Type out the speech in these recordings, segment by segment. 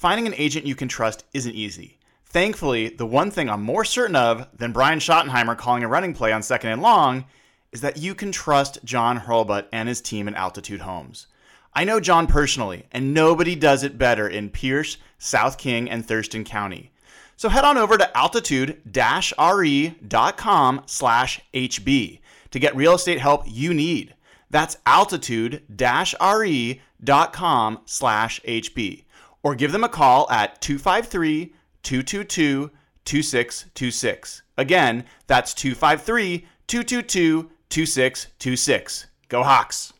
Finding an agent you can trust isn't easy. Thankfully, the one thing I'm more certain of than Brian Schottenheimer calling a running play on second and long is that you can trust John Hurlbut and his team at Altitude Homes. I know John personally, and nobody does it better in Pierce, South King, and Thurston County. So head on over to altitude-re.com slash HB to get real estate help you need. That's altitude-re.com slash HB or give them a call at 253 222 2626. Again, that's 253 222 2626. Go Hawks!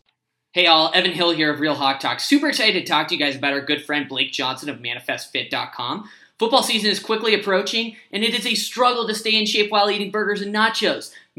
Hey all, Evan Hill here of Real Hawk Talk. Super excited to talk to you guys about our good friend Blake Johnson of ManifestFit.com. Football season is quickly approaching, and it is a struggle to stay in shape while eating burgers and nachos.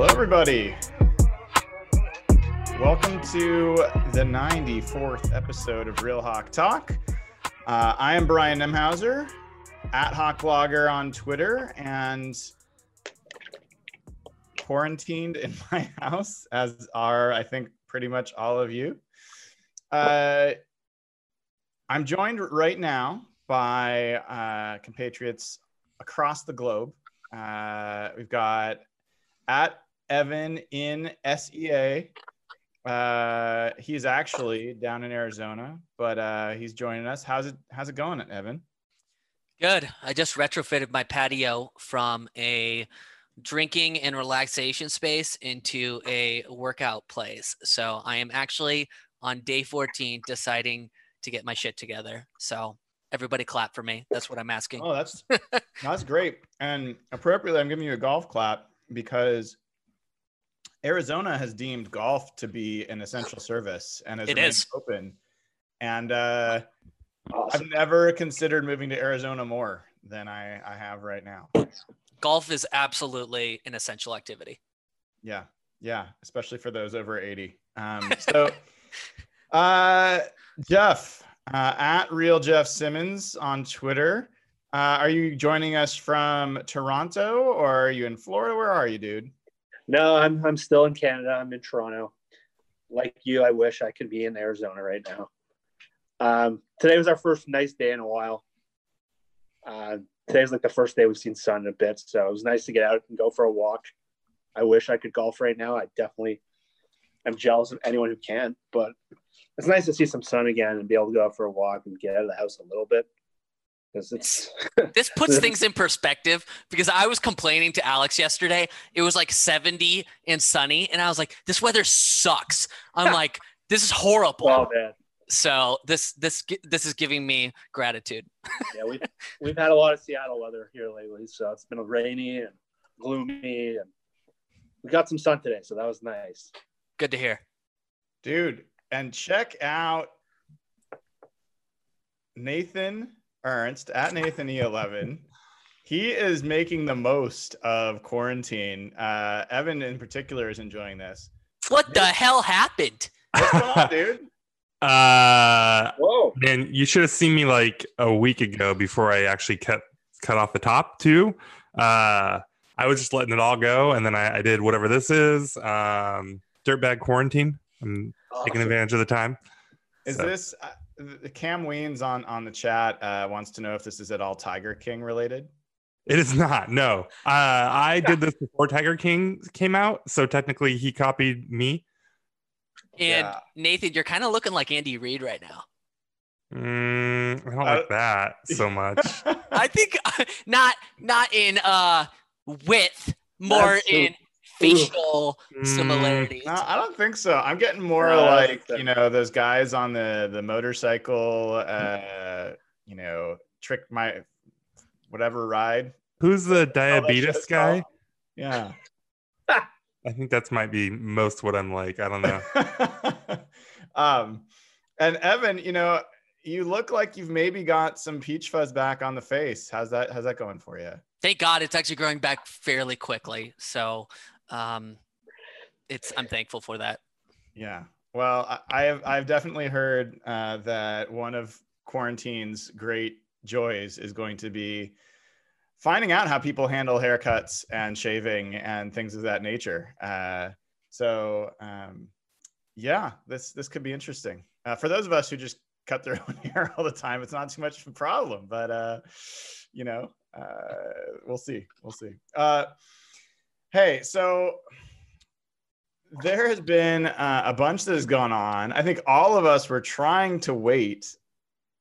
Hello, everybody. Welcome to the 94th episode of Real Hawk Talk. Uh, I am Brian Nemhauser, at Hawk Blogger on Twitter, and quarantined in my house, as are, I think, pretty much all of you. Uh, I'm joined right now by uh, compatriots across the globe. Uh, we've got at Evan in SEA. Uh, he's actually down in Arizona, but uh, he's joining us. How's it? How's it going, Evan? Good. I just retrofitted my patio from a drinking and relaxation space into a workout place. So I am actually on day 14 deciding to get my shit together. So everybody clap for me. That's what I'm asking. Oh, that's that's great. And appropriately, I'm giving you a golf clap because Arizona has deemed golf to be an essential service and has It is. open. And uh, I've never considered moving to Arizona more than I, I have right now. Golf is absolutely an essential activity. Yeah, yeah, especially for those over 80. Um, so, uh, Jeff, uh, at Real Jeff Simmons on Twitter. Uh, are you joining us from Toronto or are you in Florida? Where are you, dude? No, I'm I'm still in Canada. I'm in Toronto. Like you, I wish I could be in Arizona right now. Um, today was our first nice day in a while. Uh, today's like the first day we've seen sun in a bit, so it was nice to get out and go for a walk. I wish I could golf right now. I definitely am jealous of anyone who can, but it's nice to see some sun again and be able to go out for a walk and get out of the house a little bit because it's This puts things in perspective because I was complaining to Alex yesterday. It was like 70 and sunny, and I was like, this weather sucks. I'm like, this is horrible. well, man. So this this this is giving me gratitude. Yeah, we've we've had a lot of Seattle weather here lately, so it's been rainy and gloomy, and we got some sun today, so that was nice. Good to hear. Dude, and check out Nathan Ernst at Nathan E11. He is making the most of quarantine. Uh, Evan, in particular, is enjoying this. What the hell happened? What's going on, dude? Uh, Whoa! man, you should have seen me like a week ago before I actually cut cut off the top too. Uh, I was just letting it all go, and then I, I did whatever this is. Um, dirtbag quarantine. I'm taking advantage of the time. Is So- this uh, the- Cam Weens on on the chat uh, wants to know if this is at all Tiger King related? It is not. No, uh, I did this before Tiger King came out, so technically he copied me. And Yeah. Nathan, you're kind of looking like Andy Reid right now. Mm, I don't Uh, like that so much. I think not not in uh width, more That's in facial Mm, similarities. No, I don't think so. I'm getting more No, like so. you know those guys on the the motorcycle, uh, you know, trick my whatever ride. Who's the diabetes guy? called. Yeah. I think that's might be most what I'm like. I don't know. um, and Evan, you know, you look like you've maybe got some peach fuzz back on the face. How's that? How's that going for you? Thank God it's actually growing back fairly quickly. So um it's I'm thankful for that. Yeah. Well, I, have I've definitely heard uh, that one of quarantine's great joys is going to be finding out how people handle haircuts and shaving and things of that nature. Uh, so um, yeah, this this could be interesting uh, for those of us who just cut their own hair all the time. It's not too much of a problem, but uh, you know, uh, we'll see. We'll see. Hey, so there has been uh, a bunch that has gone on. I think all of us were trying to wait,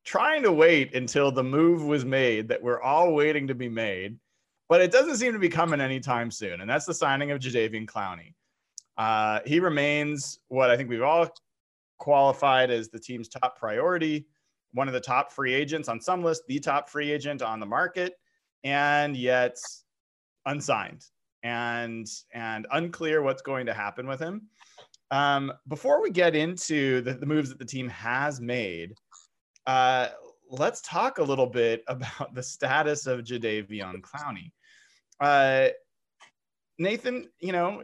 trying to wait until the move was made that we're all waiting to be made, but it doesn't seem to be coming anytime soon. And that's the signing of Jadeveon Clowney. Uh, he remains what I think we've all qualified as the team's top priority, one of the top free agents on some list, the top free agent on the market, and yet unsigned and and unclear what's going to happen with him. Um, before we get into the, the moves that the team has made, uh, let's talk a little bit about the status of Jadeveon Clowney. Uh, Nathan, you know,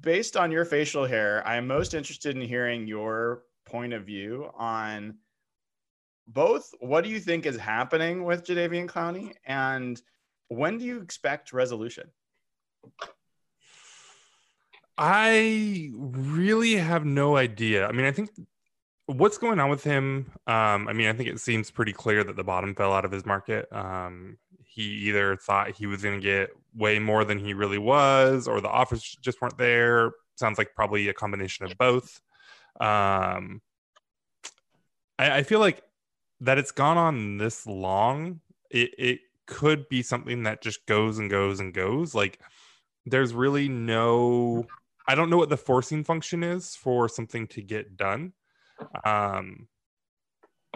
based on your facial hair, I am most interested in hearing your point of view on both what do you think is happening with Jadeveon Clowney and when do you expect resolution? I really have no idea. I mean, I think what's going on with him. Um, I mean, I think it seems pretty clear that the bottom fell out of his market. Um, he either thought he was going to get way more than he really was, or the offers just weren't there. Sounds like probably a combination of both. Um, I, I feel like that it's gone on this long. It, it could be something that just goes and goes and goes. Like there's really no I don't know what the forcing function is for something to get done. Um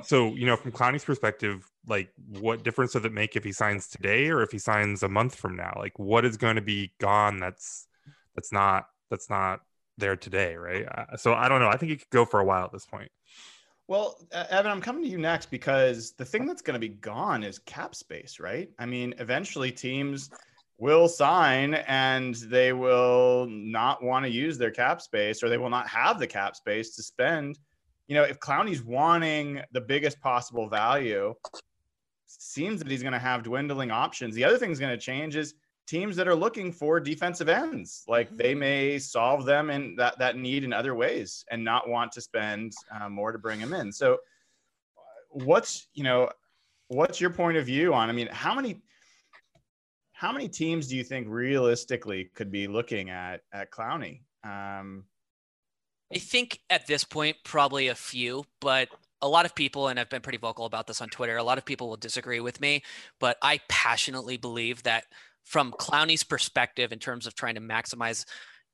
so you know from Clowney's perspective, like what difference does it make if he signs today or if he signs a month from now? Like what is going to be gone that's that's not that's not there today, right? Uh, so I don't know. I think it could go for a while at this point. Well, Evan, I'm coming to you next because the thing that's going to be gone is cap space, right? I mean, eventually teams will sign and they will not want to use their cap space or they will not have the cap space to spend. You know, if Clowney's wanting the biggest possible value, seems that he's going to have dwindling options. The other thing that's going to change is teams that are looking for defensive ends, like they may solve them in that that need in other ways and not want to spend uh, more to bring them in. So, what's you know, what's your point of view on? I mean, how many how many teams do you think realistically could be looking at at Clowney? Um, I think at this point, probably a few, but a lot of people, and I've been pretty vocal about this on Twitter, a lot of people will disagree with me, but I passionately believe that from Clowney's perspective, in terms of trying to maximize,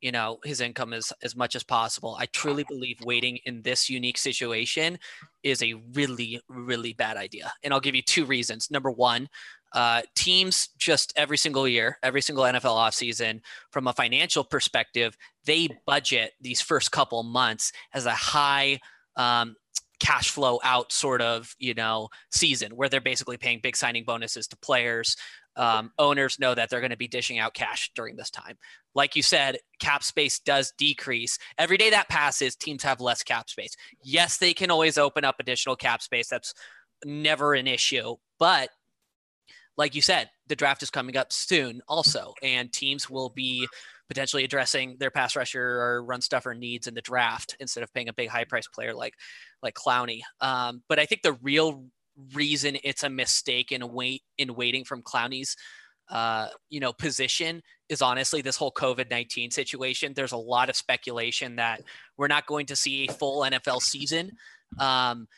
you know, his income as, as much as possible, I truly believe waiting in this unique situation is a really, really bad idea. And I'll give you two reasons. Number one, uh, teams just every single year, every single NFL offseason, from a financial perspective, they budget these first couple months as a high um, cash flow out sort of you know season where they're basically paying big signing bonuses to players. Um, owners know that they're going to be dishing out cash during this time. Like you said, cap space does decrease. Every day that passes, teams have less cap space. Yes, they can always open up additional cap space. That's never an issue. But like you said, the draft is coming up soon also, and teams will be potentially addressing their pass rusher or run stuffer needs in the draft instead of paying a big high price player like like Clowney. Um, but I think the real reason it's a mistake in wait in waiting from Clowney's uh, you know, position is honestly this whole COVID 19 situation. There's a lot of speculation that we're not going to see a full NFL season. Um,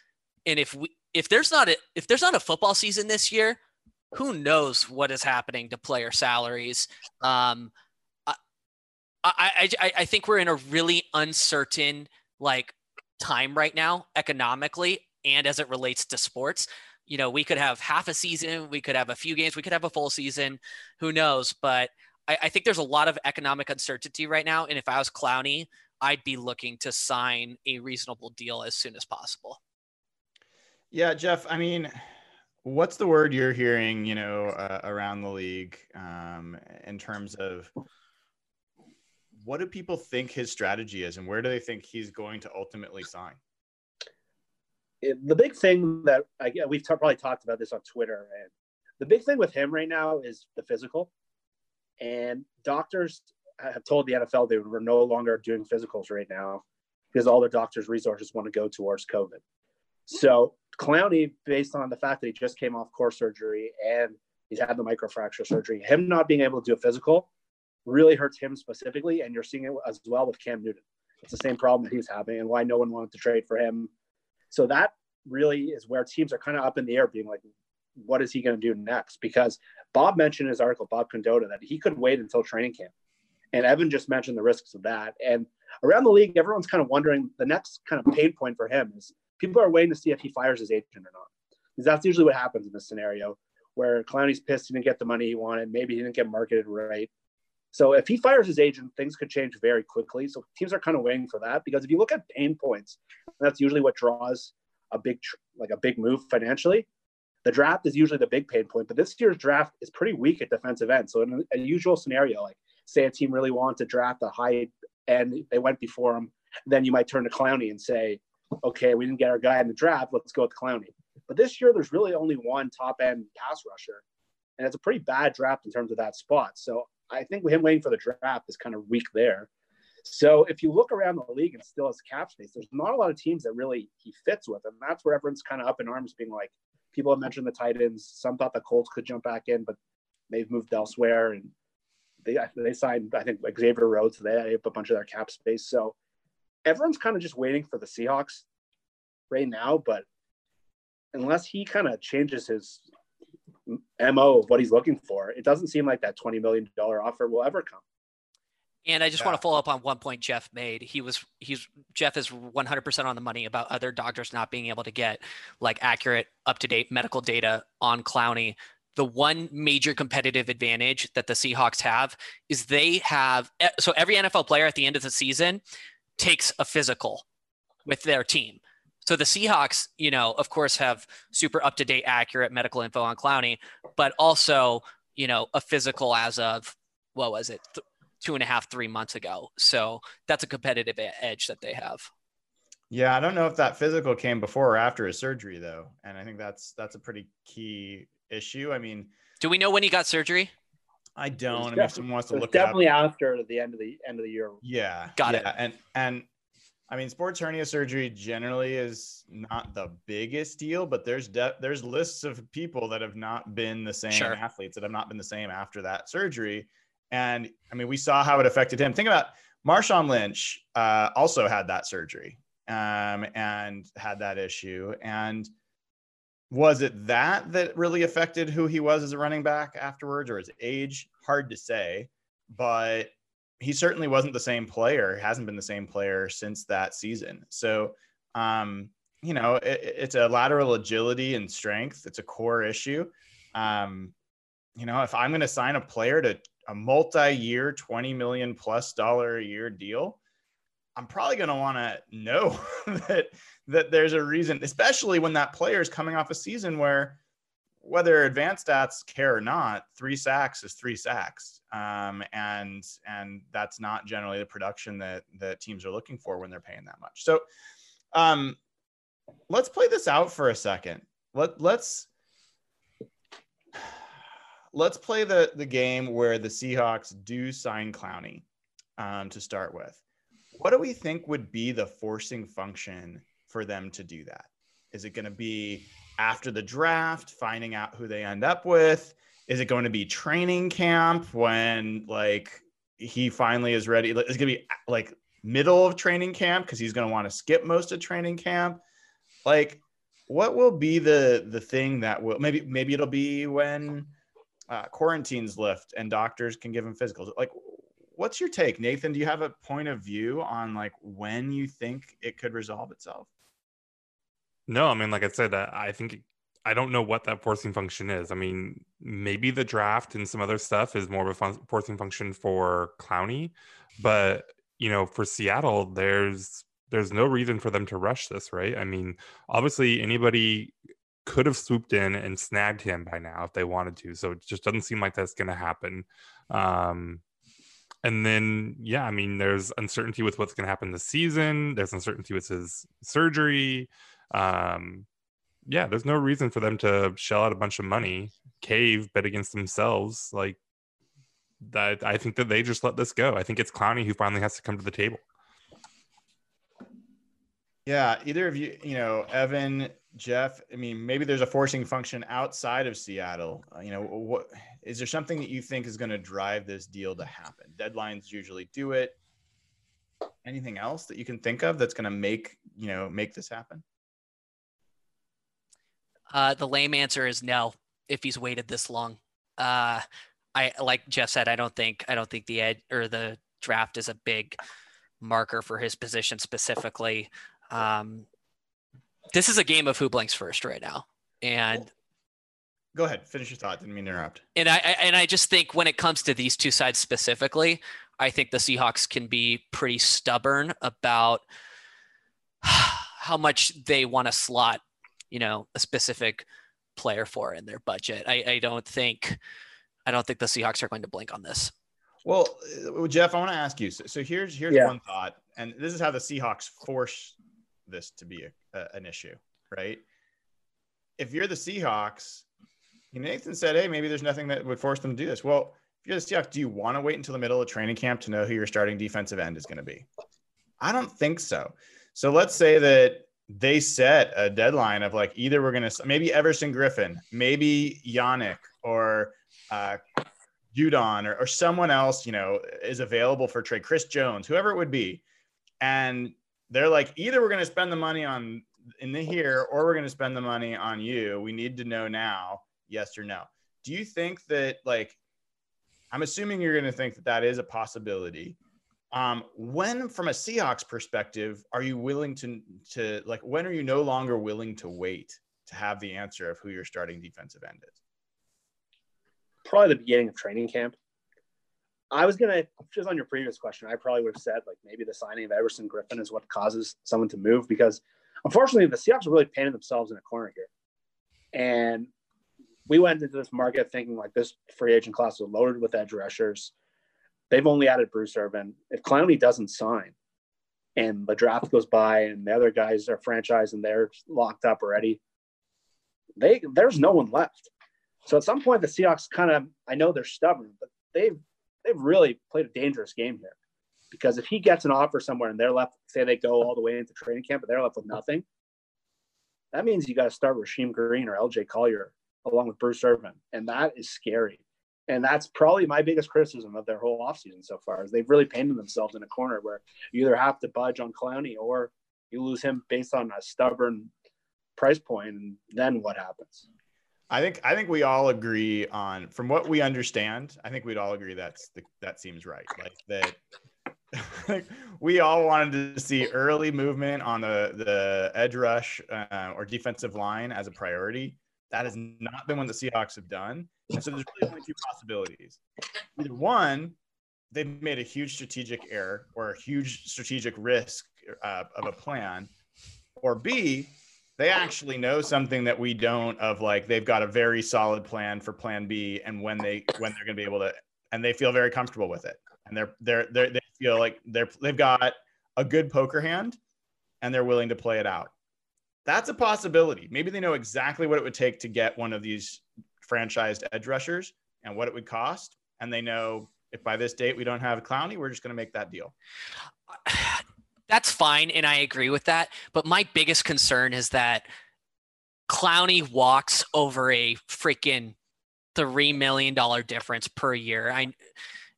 and if we, if there's not a, if there's not a football season this year, who knows what is happening to player salaries? Um, I, I, I, I think we're in a really uncertain like time right now economically and as it relates to sports you know, we could have half a season, we could have a few games, we could have a full season, who knows? But I, I think there's a lot of economic uncertainty right now. And if I was Clowney, I'd be looking to sign a reasonable deal as soon as possible. Yeah, Jeff. I mean, what's the word you're hearing, you know, uh, around the league um, in terms of what do people think his strategy is, and where do they think he's going to ultimately sign? The big thing that I, we've t- probably talked about this on Twitter, and the big thing with him right now is the physical. And doctors have told the NFL they were no longer doing physicals right now because all their doctors' resources want to go towards COVID. So Clowney, based on the fact that he just came off core surgery and he's had the microfracture surgery, him not being able to do a physical really hurts him specifically. And you're seeing it as well with Cam Newton. It's the same problem that he's having and why no one wanted to trade for him so that really is where teams are kind of up in the air, being like, what is he going to do next? Because Bob mentioned in his article, Bob Condotta, that he could wait until training camp. And Evan just mentioned the risks of that. And around the league, everyone's kind of wondering the next kind of pain point for him is people are waiting to see if he fires his agent or not. Because that's usually what happens in this scenario where Clowney's pissed he didn't get the money he wanted. Maybe he didn't get marketed right. So if he fires his agent, things could change very quickly. So teams are kind of waiting for that because if you look at pain points, that's usually what draws a big like a big move financially. The draft is usually the big pain point, but this year's draft is pretty weak at defensive end. So in a, usual scenario, like say a team really wants to draft a high end, they went before him, then you might turn to Clowney and say, okay, we didn't get our guy in the draft, let's go with Clowney. But this year, there's really only one top end pass rusher, and it's a pretty bad draft in terms of that spot. So I think him waiting for the draft is kind of weak there. So if you look around the league and still has cap space, there's not a lot of teams that really he fits with. And that's where everyone's kind of up in arms, being like, people have mentioned the Titans. Some thought the Colts could jump back in, but they've moved elsewhere. And they they signed, I think, like Xavier Rhodes. They have a bunch of their cap space. So everyone's kind of just waiting for the Seahawks right now. But unless he kind of changes his mo of what he's looking for, it doesn't seem like that twenty million dollar offer will ever come. And I just yeah. want to follow up on one point Jeff made. He was he's Jeff is 100% on the money about other doctors not being able to get like accurate, up to date medical data on Clowney. The one major competitive advantage that the Seahawks have is they have eh, so every NFL player at the end of the season takes a physical with their team. So the Seahawks, you know, of course, have super up to date, accurate medical info on Clowney, but also, you know, a physical as of what was it, Th- two and a half, three months ago. So that's a competitive edge that they have. Yeah, I don't know if that physical came before or after his surgery though, and I think that's that's a pretty key issue. I mean, do we know when he got surgery? I don't. I mean, if someone wants to look, definitely after the end of the end of the year. Yeah, got yeah. it. And and I mean, sports hernia surgery generally is not the biggest deal, but there's de- there's lists of people that have not been the same sure. athletes that have not been the same after that surgery. And I mean, we saw how it affected him. Think about Marshawn Lynch uh, also had that surgery um, and had that issue. And was it that that really affected who he was as a running back afterwards or his age? Hard to say, but he certainly wasn't the same player. Hasn't been the same player since that season. So, um, you know, it, it's a lateral agility and strength. It's a core issue. Um, you know, if I'm going to sign a player to a multi-year 20 million plus dollar a year deal i'm probably going to want to know that that there's a reason especially when that player is coming off a season where whether advanced stats care or not three sacks is three sacks um, and and that's not generally the production that that teams are looking for when they're paying that much so um, let's play this out for a second let let's let's play the the game where the Seahawks do sign Clowney um, to start with. What do we think would be the forcing function for them to do that? Is it going to be after the draft, finding out who they end up with? Is it going to be training camp when like he finally is ready? It's going to be like middle of training camp because he's going to want to skip most of training camp. Like, what will be the the thing that will maybe maybe it'll be when uh, quarantines lift and doctors can give him physicals. Like, what's your take, Nathan? Do you have a point of view on like when you think it could resolve itself? No, I mean, like I said, I think I don't know what that forcing function is. I mean, maybe the draft and some other stuff is more of a fun, forcing function for Clowney, but you know, for Seattle, there's there's no reason for them to rush this, right? I mean, obviously anybody could have swooped in and snagged him by now if they wanted to. So it just doesn't seem like that's going to happen. Um, and then, yeah, I mean, there's uncertainty with what's going to happen this season. There's uncertainty with his surgery. Um, yeah, there's no reason for them to shell out a bunch of money, cave, bet against themselves. Like that, I think that they just let this go. I think it's Clowney who finally has to come to the table. Yeah, either of you, you know, Evan, Jeff. I mean, maybe there's a forcing function outside of Seattle. Uh, you know, what is there something that you think is going to drive this deal to happen? Deadlines usually do it. Anything else that you can think of that's going to make you know make this happen? Uh, the lame answer is no. If he's waited this long, uh, I like Jeff said, I don't think I don't think the ed or the draft is a big marker for his position specifically. Um, this is a game of who blinks first right now, and go ahead, finish your thought. Didn't mean to interrupt. And I and I just think when it comes to these two sides specifically, I think the Seahawks can be pretty stubborn about how much they want to slot, you know, a specific player for in their budget. I, I don't think I don't think the Seahawks are going to blink on this. Well, uh, Jeff, I want to ask you. So, so here's here's yeah. one thought, and this is how the Seahawks force this to be a, a, an issue, right? If you're the Seahawks, Nathan said, "Hey, maybe there's nothing that would force them to do this." Well, if you're the Seahawks, do you want to wait until the middle of training camp to know who your starting defensive end is going to be? I don't think so. So let's say that they set a deadline of like either we're going to maybe Everson Griffen, maybe Yannick, or uh, Judon or, or someone else, you know, is available for trade, Chris Jones, whoever it would be. And they're like, either we're going to spend the money on in the here or we're going to spend the money on you. We need to know now, yes or no. Do you think that, like, I'm assuming you're going to think that that is a possibility. Um, when, from a Seahawks perspective, are you willing to, to like, when are you no longer willing to wait to have the answer of who your starting defensive end is? probably the beginning of training camp. I was gonna just on your previous question, I probably would have said like maybe the signing of Everson Griffen is what causes someone to move because unfortunately the Seahawks are really painting themselves in a corner here. And we went into this market thinking like this free agent class was loaded with edge rushers. They've only added Bruce Irvin. If Clowney doesn't sign and the draft goes by and the other guys are franchised and they're locked up already, they there's no one left. So at some point, the Seahawks kind of, I know they're stubborn, but they've they've really played a dangerous game here. Because if he gets an offer somewhere and they're left, say they go all the way into training camp, but they're left with nothing, that means you got to start Rasheem Green or LJ Collier along with Bruce Irvin. And that is scary. And that's probably my biggest criticism of their whole offseason so far is they've really painted themselves in a corner where you either have to budge on Clowney or you lose him based on a stubborn price point, and then what happens? I think I think we all agree on from what we understand. I think we'd all agree that's the, that seems right. Like that. like we all wanted to see early movement on the the edge rush uh, or defensive line as a priority. That has not been what the Seahawks have done. And so there's really only two possibilities. Either one, they've made a huge strategic error or a huge strategic risk uh, of a plan, or B, they actually know something that we don't of like they've got a very solid plan for plan B and when they when they're going to be able to and they feel very comfortable with it and they're they're, they're they feel like they're they've got a good poker hand and they're willing to play it out. That's a possibility. Maybe they know exactly what it would take to get one of these franchised edge rushers and what it would cost and they know if by this date we don't have Clowney, we're just going to make that deal. that's fine and I agree with that. But my biggest concern is that Clowney walks over a freaking three million dollar difference per year. I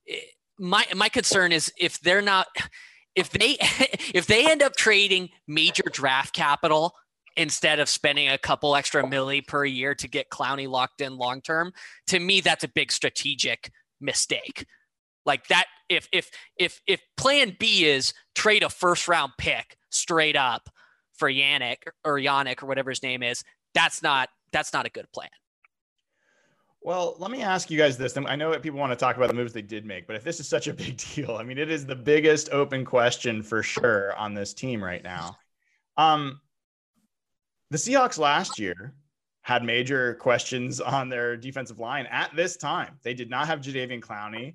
eh, my my concern is if they're not if they if they end up trading major draft capital instead of spending a couple extra milli per year to get Clowney locked in long term, to me that's a big strategic mistake. Like that if if if if plan B is trade a first round pick straight up for Yannick or Yannick or whatever his name is, that's not that's not a good plan. Well, let me ask you guys this. I know that people want to talk about the moves they did make, but if this is such a big deal, I mean, it is the biggest open question for sure on this team right now. Um, the Seahawks last year had major questions on their defensive line at this time. They did not have Jadeveon Clowney.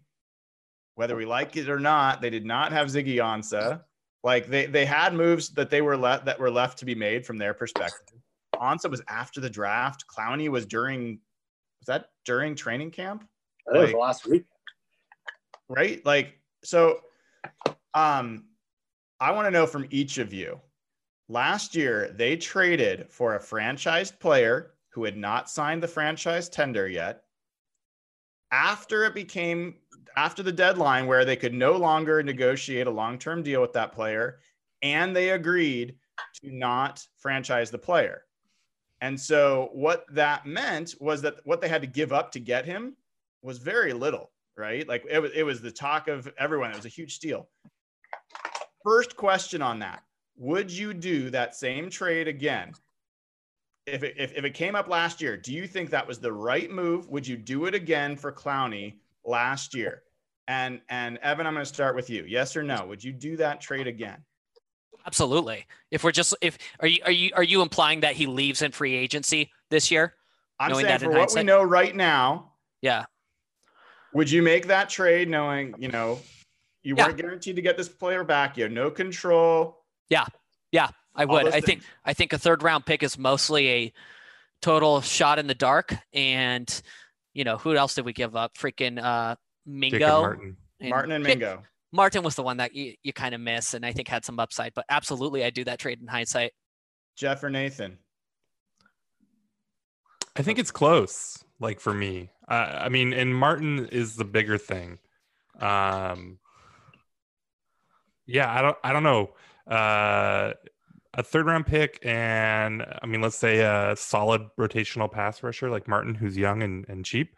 Whether we like it or not, they did not have Ziggy Ansah. Like they they had moves that they were left that were left to be made from their perspective. Ansah was after the draft. Clowney was during was that during training camp? Think like, was last week. Right? Like so um I want to know from each of you. Last year they traded for a franchised player who had not signed the franchise tender yet. After it became after the deadline where they could no longer negotiate a long-term deal with that player and they agreed to not franchise the player. And so what that meant was that what they had to give up to get him was very little, right? Like it was, it was the talk of everyone. It was a huge steal. First question on that. Would you do that same trade again? If it, if, if it came up last year, do you think that was the right move? Would you do it again for Clowney last year? And and Evan, I'm going to start with you. Yes or no? Would you do that trade again? Absolutely. If we're just if are you are you are you implying that he leaves in free agency this year? I'm saying for what we know right now. Yeah. Would you make that trade knowing, you know, you yeah. weren't guaranteed to get this player back. You have no control. Yeah. Yeah, I would. I think I think a third round pick is mostly a total shot in the dark. And you know, who else did we give up? Freaking uh Mingo. Martin. And Martin and Mingo. Martin was the one that you, you kind of miss and I think had some upside, but absolutely I do that trade in hindsight. Jeff or Nathan? I think it's close, like for me. Uh, I mean, and Martin is the bigger thing. Um, yeah, I don't, I don't know. Uh, a third round pick, and I mean, let's say a solid rotational pass rusher like Martin, who's young and, and cheap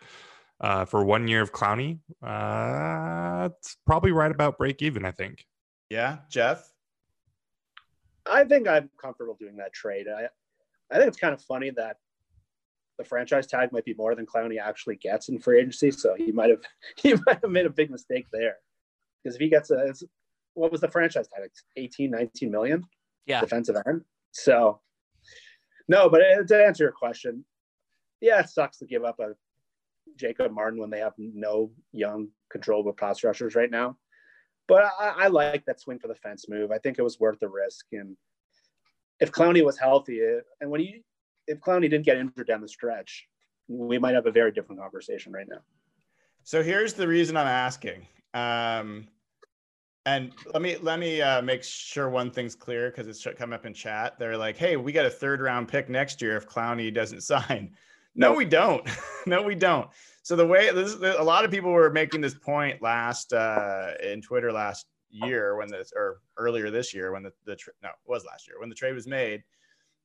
uh, for one year of Clowney, uh, it's probably right about break even, I think. Yeah, Jeff. I think I'm comfortable doing that trade. I, I think it's kind of funny that the franchise tag might be more than Clowney actually gets in free agency. So he might have he might have made a big mistake there. Because if he gets a what was the franchise tag? Like 18, 19 million? Yeah. Defensive end. So no, but to answer your question, yeah, it sucks to give up a Jacob Martin when they have no young controllable pass rushers right now. But I, I, like that swing for the fence move. I think it was worth the risk. And if Clowney was healthy, and when he if Clowney didn't get injured down the stretch, we might have a very different conversation right now. So here's the reason I'm asking. Um, and let me let me uh, make sure one thing's clear because it's come up in chat. They're like, "Hey, we got a third round pick next year if Clowney doesn't sign." No, we don't. no, we don't. So the way this, a lot of people were making this point last uh, in Twitter last year when this or earlier this year when the, the no it was last year when the trade was made.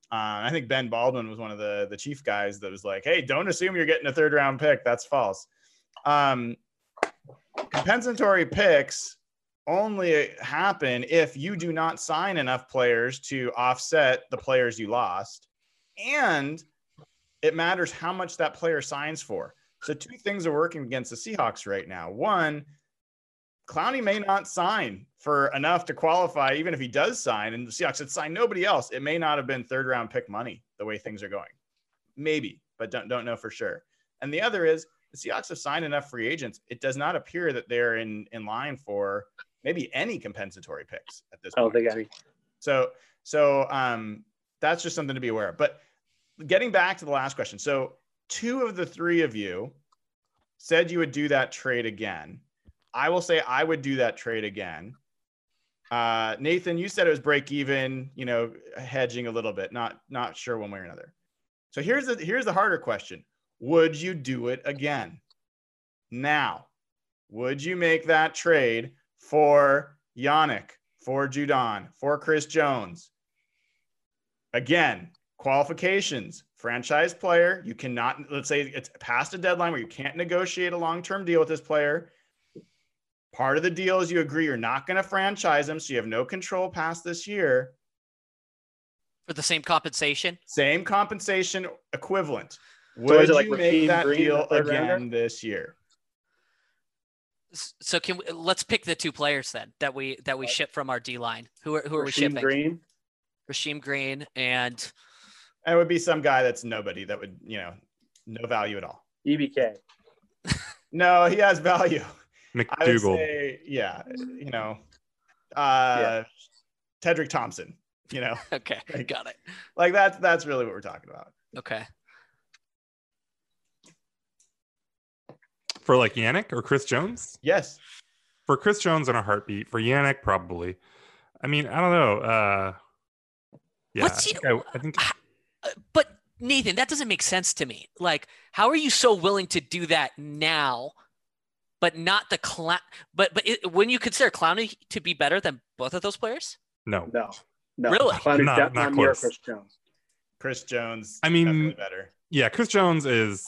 Uh, I think Ben Baldwin was one of the the chief guys that was like, "Hey, don't assume you're getting a third round pick. That's false." Um, compensatory picks only happen if you do not sign enough players to offset the players you lost, and it matters how much that player signs for. So two things are working against the Seahawks right now. One, Clowney may not sign for enough to qualify, even if he does sign, and the Seahawks had signed nobody else. It may not have been third round pick money the way things are going. Maybe, but don't don't know for sure. And the other is the Seahawks have signed enough free agents. It does not appear that they're in in line for maybe any compensatory picks at this point. I don't think any. So so um that's just something to be aware of. But getting back to the last question. So, two of the three of you said you would do that trade again. I will say I would do that trade again. Uh, Nathan, you said it was break even, you know, hedging a little bit, not not sure one way or another. So here's the here's the harder question. Would you do it again? Now, would you make that trade for Yannick, for Judon, for Chris Jones? Again, qualifications, franchise player. You cannot, let's say it's past a deadline where you can't negotiate a long term deal with this player. Part of the deal is you agree you're not going to franchise them, so you have no control past this year. For the same compensation? Same compensation equivalent. So Would is it like you make Raheem that Green, deal again rounder? this year? S- So can we, let's pick the two players then that we that we ship from our D line. Who are who are we Rasheem shipping? Green. Rasheem Green and And it would be some guy that's nobody that would, you know, no value at all. EBK. No, he has value. I would McDougald. say, yeah, you know, uh, Tedric Thompson, you know, okay, Like- got it. like that's that's really what we're talking about. Okay. For like Yannick or Chris Jones? Yes, For Chris Jones on a heartbeat. For Yannick, probably. I mean, I don't know. Uh, yeah, What's I think, your- I, I think Uh, but Nathan, that doesn't make sense to me. Like, how are you so willing to do that now, but not the clown? But but it, when you consider Clowney to be better than both of those players, no. No. No. Really? Clowney's Not- not close. Chris Jones. Chris Jones. I mean, better. Yeah, Chris Jones is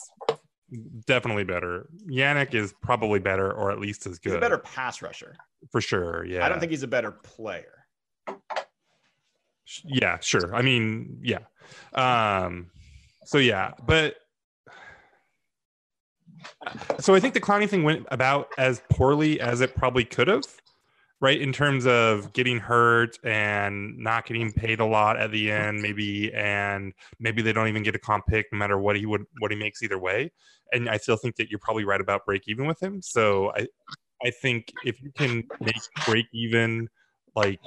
definitely better. Yannick is probably better, or at least as good. He's a better pass rusher. for sure. Yeah, I don't think he's a better player. Yeah sure i mean yeah um so yeah but so i think the Clowney thing went about as poorly as it probably could have right in terms of getting hurt and not getting paid a lot at the end maybe and maybe they don't even get a comp pick no matter what he would what he makes either way and i still think that you're probably right about break even with him so i i think if you can make break even like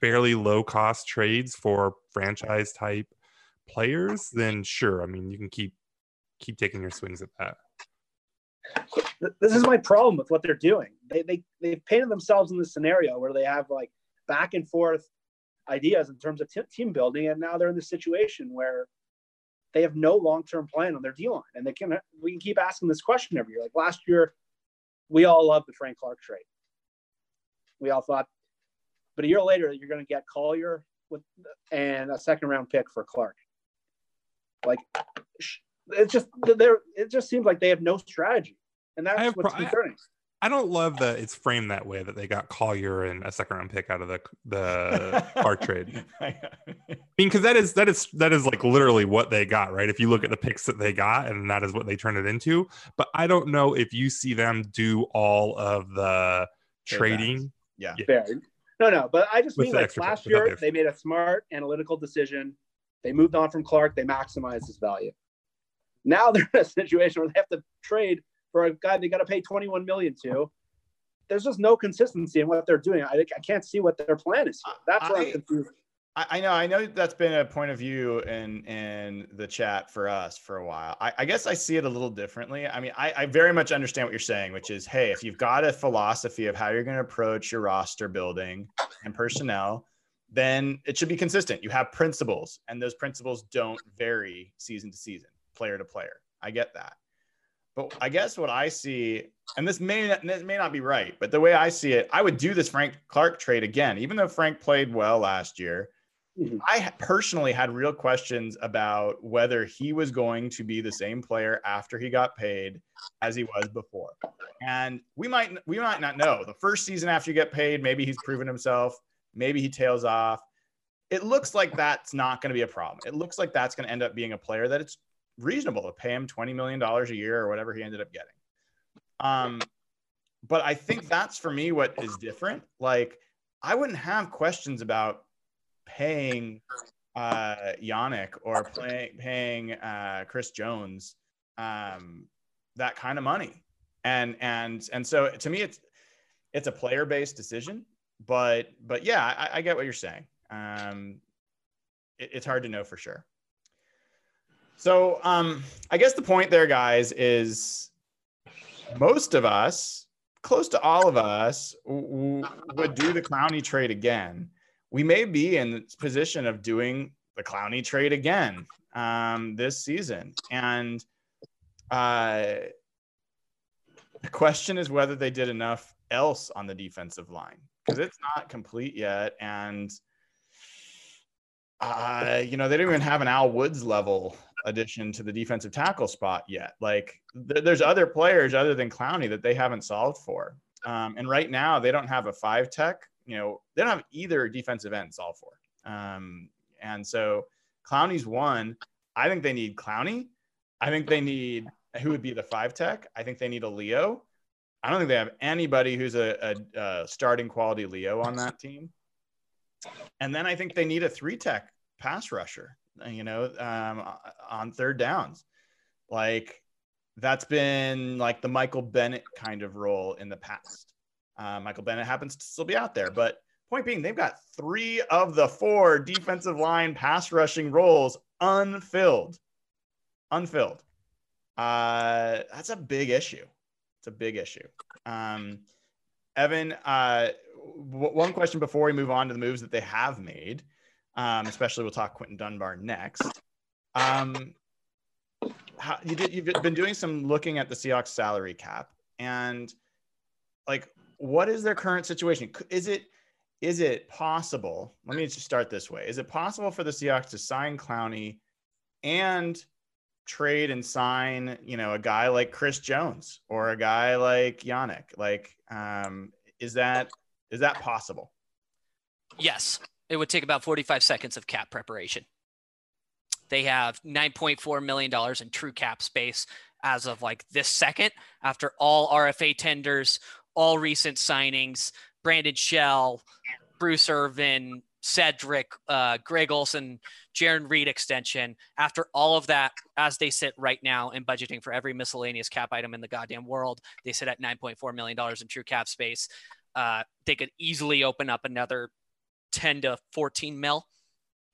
fairly low cost trades for franchise type players, then sure. I mean, you can keep keep taking your swings at that. This is my problem with what they're doing. They they they've painted themselves in this scenario where they have like back and forth ideas in terms of t- team building, and now they're in this situation where they have no long term plan on their D line, and they can we can keep asking this question every year. Like last year, we all loved the Frank Clark trade. We all thought, but a year later, you're going to get Collier with and a second round pick for Clark. Like, sh- it just they're it just seems like they have no strategy, and that's what's pro- concerning. I don't love that it's framed that way that they got Collier and a second round pick out of the the Clark trade. I mean, because that is that is that is like literally what they got, right? If you look at the picks that they got, and that is what they turned it into. But I don't know if you see them do all of the Trade trading. yeah. Fair. No, no, but I just With mean like last year the- they made a smart analytical decision. They moved on from Clark. They maximized his value. Now they're in a situation where they have to trade for a guy they got to pay 21 million to. There's just no consistency in what they're doing. I, I can't see what their plan is. Here. That's what I- I'm confused. I, I know, I know that's been a point of view in in the chat for us for a while. I, I guess I see it a little differently. I mean, I, I very much understand what you're saying, which is, hey, if you've got a philosophy of how you're going to approach your roster building and personnel, then it should be consistent. You have principles, and those principles don't vary season to season, player to player. I get that. But I guess what I see, and this may not, this may not be right, but the way I see it, I would do this Frank Clark trade again, even though Frank played well last year. Mhm. I personally had real questions about whether he was going to be the same player after he got paid as he was before. And we might we might not know. The first season after you get paid, maybe he's proven himself, maybe he tails off. It looks like that's not going to be a problem. It looks like that's going to end up being a player that it's reasonable to pay him 20 million dollars a year or whatever he ended up getting. Um but I think that's for me what is different. Like I wouldn't have questions about paying uh Yannick or play, paying uh Chris Jones um that kind of money. And and and so to me it's it's a player based decision, but but yeah, I, I get what you're saying. Um it, it's hard to know for sure. So um I guess the point there, guys, is most of us, close to all of us, w- would do the Clowney trade again we may be in the position of doing the Clowney trade again um, this season. And uh, the question is whether they did enough else on the defensive line because it's not complete yet. And, uh, you know, they don't even have an Al Woods level addition to the defensive tackle spot yet. Like, th- there's other players other than Clowney that they haven't solved for. Um, and right now, they don't have a five tech. You know, they don't have either defensive end solved for. Um, and so Clowney's one. I think they need Clowney. I think they need who would be the five tech. I think they need a Leo. I don't think they have anybody who's a, a, a starting quality Leo on that team. And then I think they need a three tech pass rusher. You know, um, on third downs, like that's been like the Michael Bennett kind of role in the past. Uh, Michael Bennett happens to still be out there, but point being, they've got three of the four defensive line pass rushing roles unfilled. Unfilled. Uh, that's a big issue. It's a big issue. Um, Evan, uh, w- one question before we move on to the moves that they have made, um, especially we'll talk Quinton Dunbar next. Um, how, you did, you've been doing some looking at the Seahawks salary cap and like, what is their current situation? Is it, is it possible? Let me just start this way. Is it possible for the Seahawks to sign Clowney and trade and sign, you know, a guy like Chris Jones or a guy like Yannick? Like, um, is that is that possible? Yes, it would take about 45 seconds of cap preparation. They have 9.4 million dollars in true cap space as of like this second after all RFA tenders, all recent signings, Brandon Shell, Bruce Irvin, Cedric, uh, Greg Olsen, Jarran Reed extension. After all of that, as they sit right now in budgeting for every miscellaneous cap item in the goddamn world, they sit at $9.4 million in true cap space. Uh, they could easily open up another 10 to 14 mil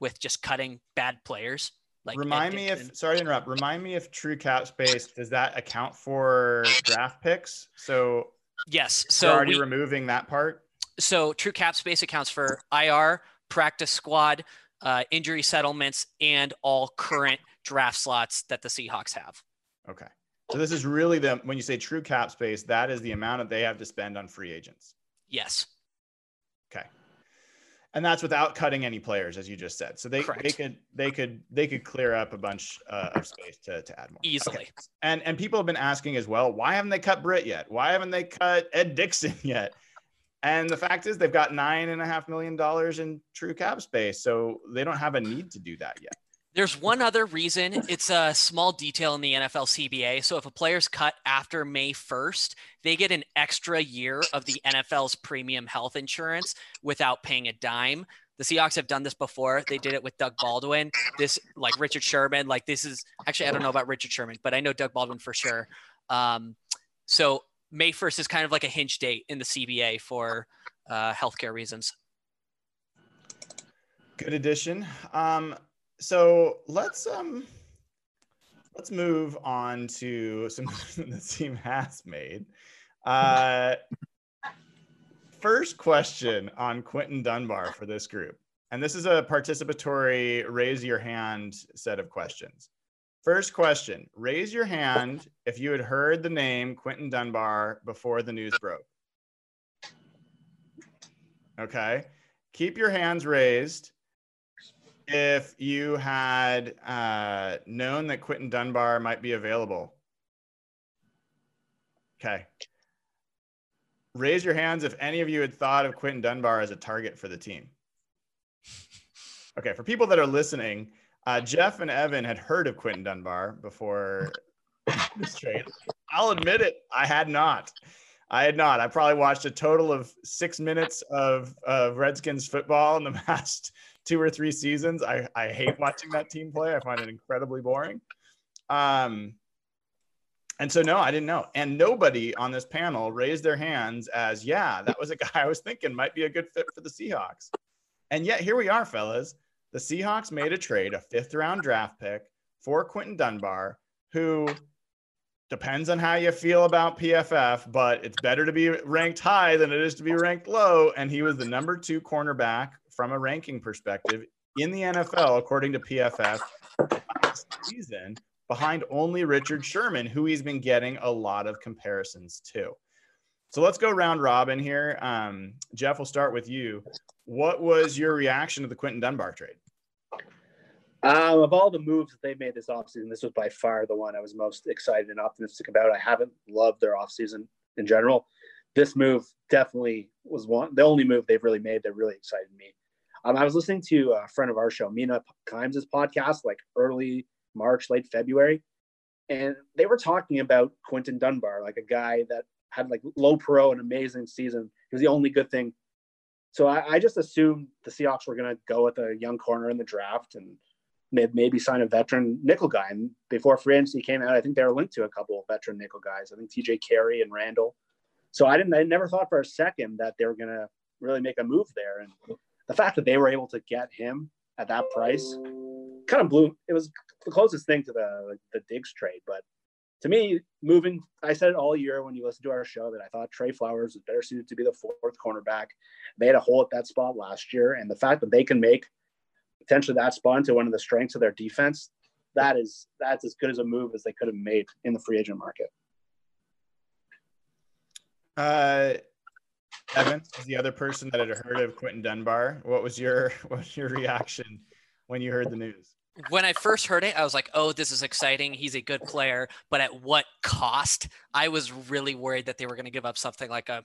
with just cutting bad players. Like remind me if sorry to interrupt. Remind me if true cap space does that account for draft picks? So yes, so already we, removing that part. So true cap space accounts for IR, practice squad, uh, injury settlements, and all current draft slots that the Seahawks have. Okay. So this is really the when you say true cap space, that is the amount that they have to spend on free agents. Yes. And that's without cutting any players, as you just said. So they, they could they could they could clear up a bunch uh, of space to, to add more easily. Okay. And and people have been asking as well, why haven't they cut Britt yet? Why haven't they cut Ed Dickson yet? And the fact is, they've got nine and a half million dollars in true cap space, so they don't have a need to do that yet. There's one other reason. It's a small detail in the NFL CBA. So if a player's cut after May 1st, they get an extra year of the NFL's premium health insurance without paying a dime. The Seahawks have done this before. They did it with Doug Baldwin. This, like Richard Sherman, like this is actually, I don't know about Richard Sherman, but I know Doug Baldwin for sure. Um, so May 1st is kind of like a hinge date in the CBA for uh, healthcare reasons. Good addition. Um, so let's um, let's move on to some the team has made. Uh, first question on Quinton Dunbar for this group, and this is a participatory raise your hand set of questions. First question Raise your hand if you had heard the name Quinton Dunbar before the news broke. Okay. Keep your hands raised if you had uh, known that Quinton Dunbar might be available. Okay. Raise your hands if any of you had thought of Quinton Dunbar as a target for the team. Okay. For people that are listening, uh, Jeff and Evan had heard of Quinton Dunbar before this trade. I'll admit it, I had not. I had not. I probably watched a total of six minutes of, of Redskins football in the past two or three seasons. I, I hate watching that team play. I find it incredibly boring. Um, and so, no, I didn't know. And nobody on this panel raised their hands as, yeah, that was a guy I was thinking might be a good fit for the Seahawks. And yet, here we are, fellas. The Seahawks made a trade, a fifth round draft pick for Quinton Dunbar, who depends on how you feel about PFF, but it's better to be ranked high than it is to be ranked low. And he was the number two cornerback from a ranking perspective in the NFL, according to PFF, season behind only Richard Sherman, who he's been getting a lot of comparisons to. So let's go round robin here. Um, Jeff, we'll start with you. What was your reaction to the Quinton Dunbar trade? Um, of all the moves that they made this offseason, this was by far the one I was most excited and optimistic about. I haven't loved their offseason in general. This move definitely was one, the only move they've really made that really excited me. Um, I was listening to a friend of our show, Mina Kimes' podcast, like early March, late February, and they were talking about Quinton Dunbar, like a guy that had like low pro, an amazing season. He was the only good thing. So I, I just assumed the Seahawks were going to go with a young corner in the draft and maybe sign a veteran nickel guy. And before free agency came out, I think they were linked to a couple of veteran nickel guys. I think TJ Carrie and Randall. So I didn't, I never thought for a second that they were going to really make a move there. And the fact that they were able to get him at that price kind of blew, it was the closest thing to the, the Diggs trade. But to me, moving, I said it all year when you listen to our show that I thought Tre Flowers was better suited to be the fourth cornerback. They had a hole at that spot last year. And the fact that they can make potentially that spot into one of the strengths of their defense, that is that's as good as a move as they could have made in the free agent market. Uh, Evan is the other person that had heard of Quinton Dunbar. What was your what was your reaction when you heard the news? When I first heard it, I was like, "Oh, this is exciting. He's a good player, but at what cost?" I was really worried that they were going to give up something like a